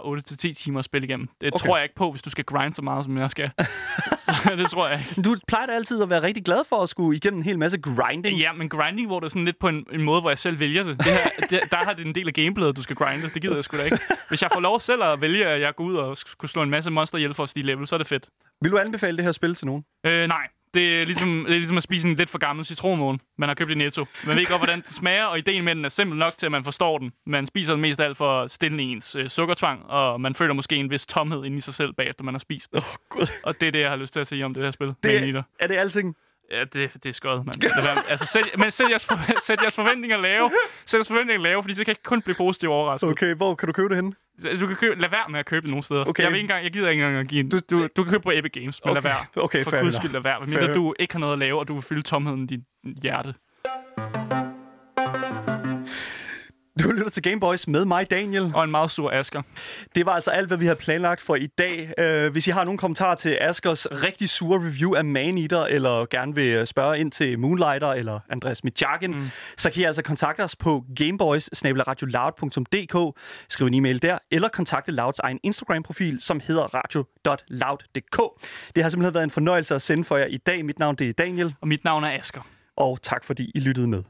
8-10 timer at spille igennem. Det okay. Tror jeg ikke på, hvis du skal grind så meget, som jeg skal. så det tror jeg ikke. Du plejer da altid at være rigtig glad for at skulle igennem en hel masse grinding. Ja, men grinding, hvor det er sådan lidt på en, en måde, hvor jeg selv vælger det. det, her, det der har det en del af gameplayet, du skal grinde. Det gider jeg sgu da ikke. Hvis jeg får lov selv at vælge, at jeg går ud og skulle slå en masse monster ihjel for at stige level, så er det fedt. Vil du anbefale det her spil til nogen? Øh, nej. Det er, ligesom, det er ligesom at spise en lidt for gammel citronmåne, man har købt i Netto. Man ved ikke godt, hvordan den smager, og ideen med den er simpel nok til, at man forstår den. Man spiser den mest af alt for at stille ens øh, sukkertvang, og man føler måske en vis tomhed inde i sig selv, bagefter man har spist. Åh, oh, gud. Og det er det, jeg har lyst til at sige om det her spil. Det, er det alting? Ja, det, det er skødt, mand. Altså, sæt, men sæt jeres, for, sæt jeres forventninger lave. Sæt jeres forventninger lave, fordi så kan jeg kun blive positivt overrasket. Okay, hvor kan du købe det henne? Du kan købe, lad være med at købe det nogle steder. Okay. Jeg, vil ikke engang, jeg gider ikke engang at give en. Du, du, du kan købe på Epic Games, men Okay. lad være. Okay, For guds skyld, lad være. Mindre du ikke har noget at lave, og du vil fylde tomheden i dit hjerte. Du lytter til Gameboys med mig, Daniel. Og en meget sur Asker. Det var altså alt, hvad vi har planlagt for i dag. Uh, hvis I har nogle kommentarer til Askers rigtig sure review af Maneater, eller gerne vil øh, spørge ind til Moonlighter eller Andreas Mitjagen, mm. så kan I altså kontakte os på gameboys Skriv en e-mail der, eller kontakte Louds egen Instagram-profil, som hedder radio.loud.dk. Det har simpelthen været en fornøjelse at sende for jer i dag. Mit navn det er Daniel, Og mit navn er Asker. og tak fordi I lyttede med.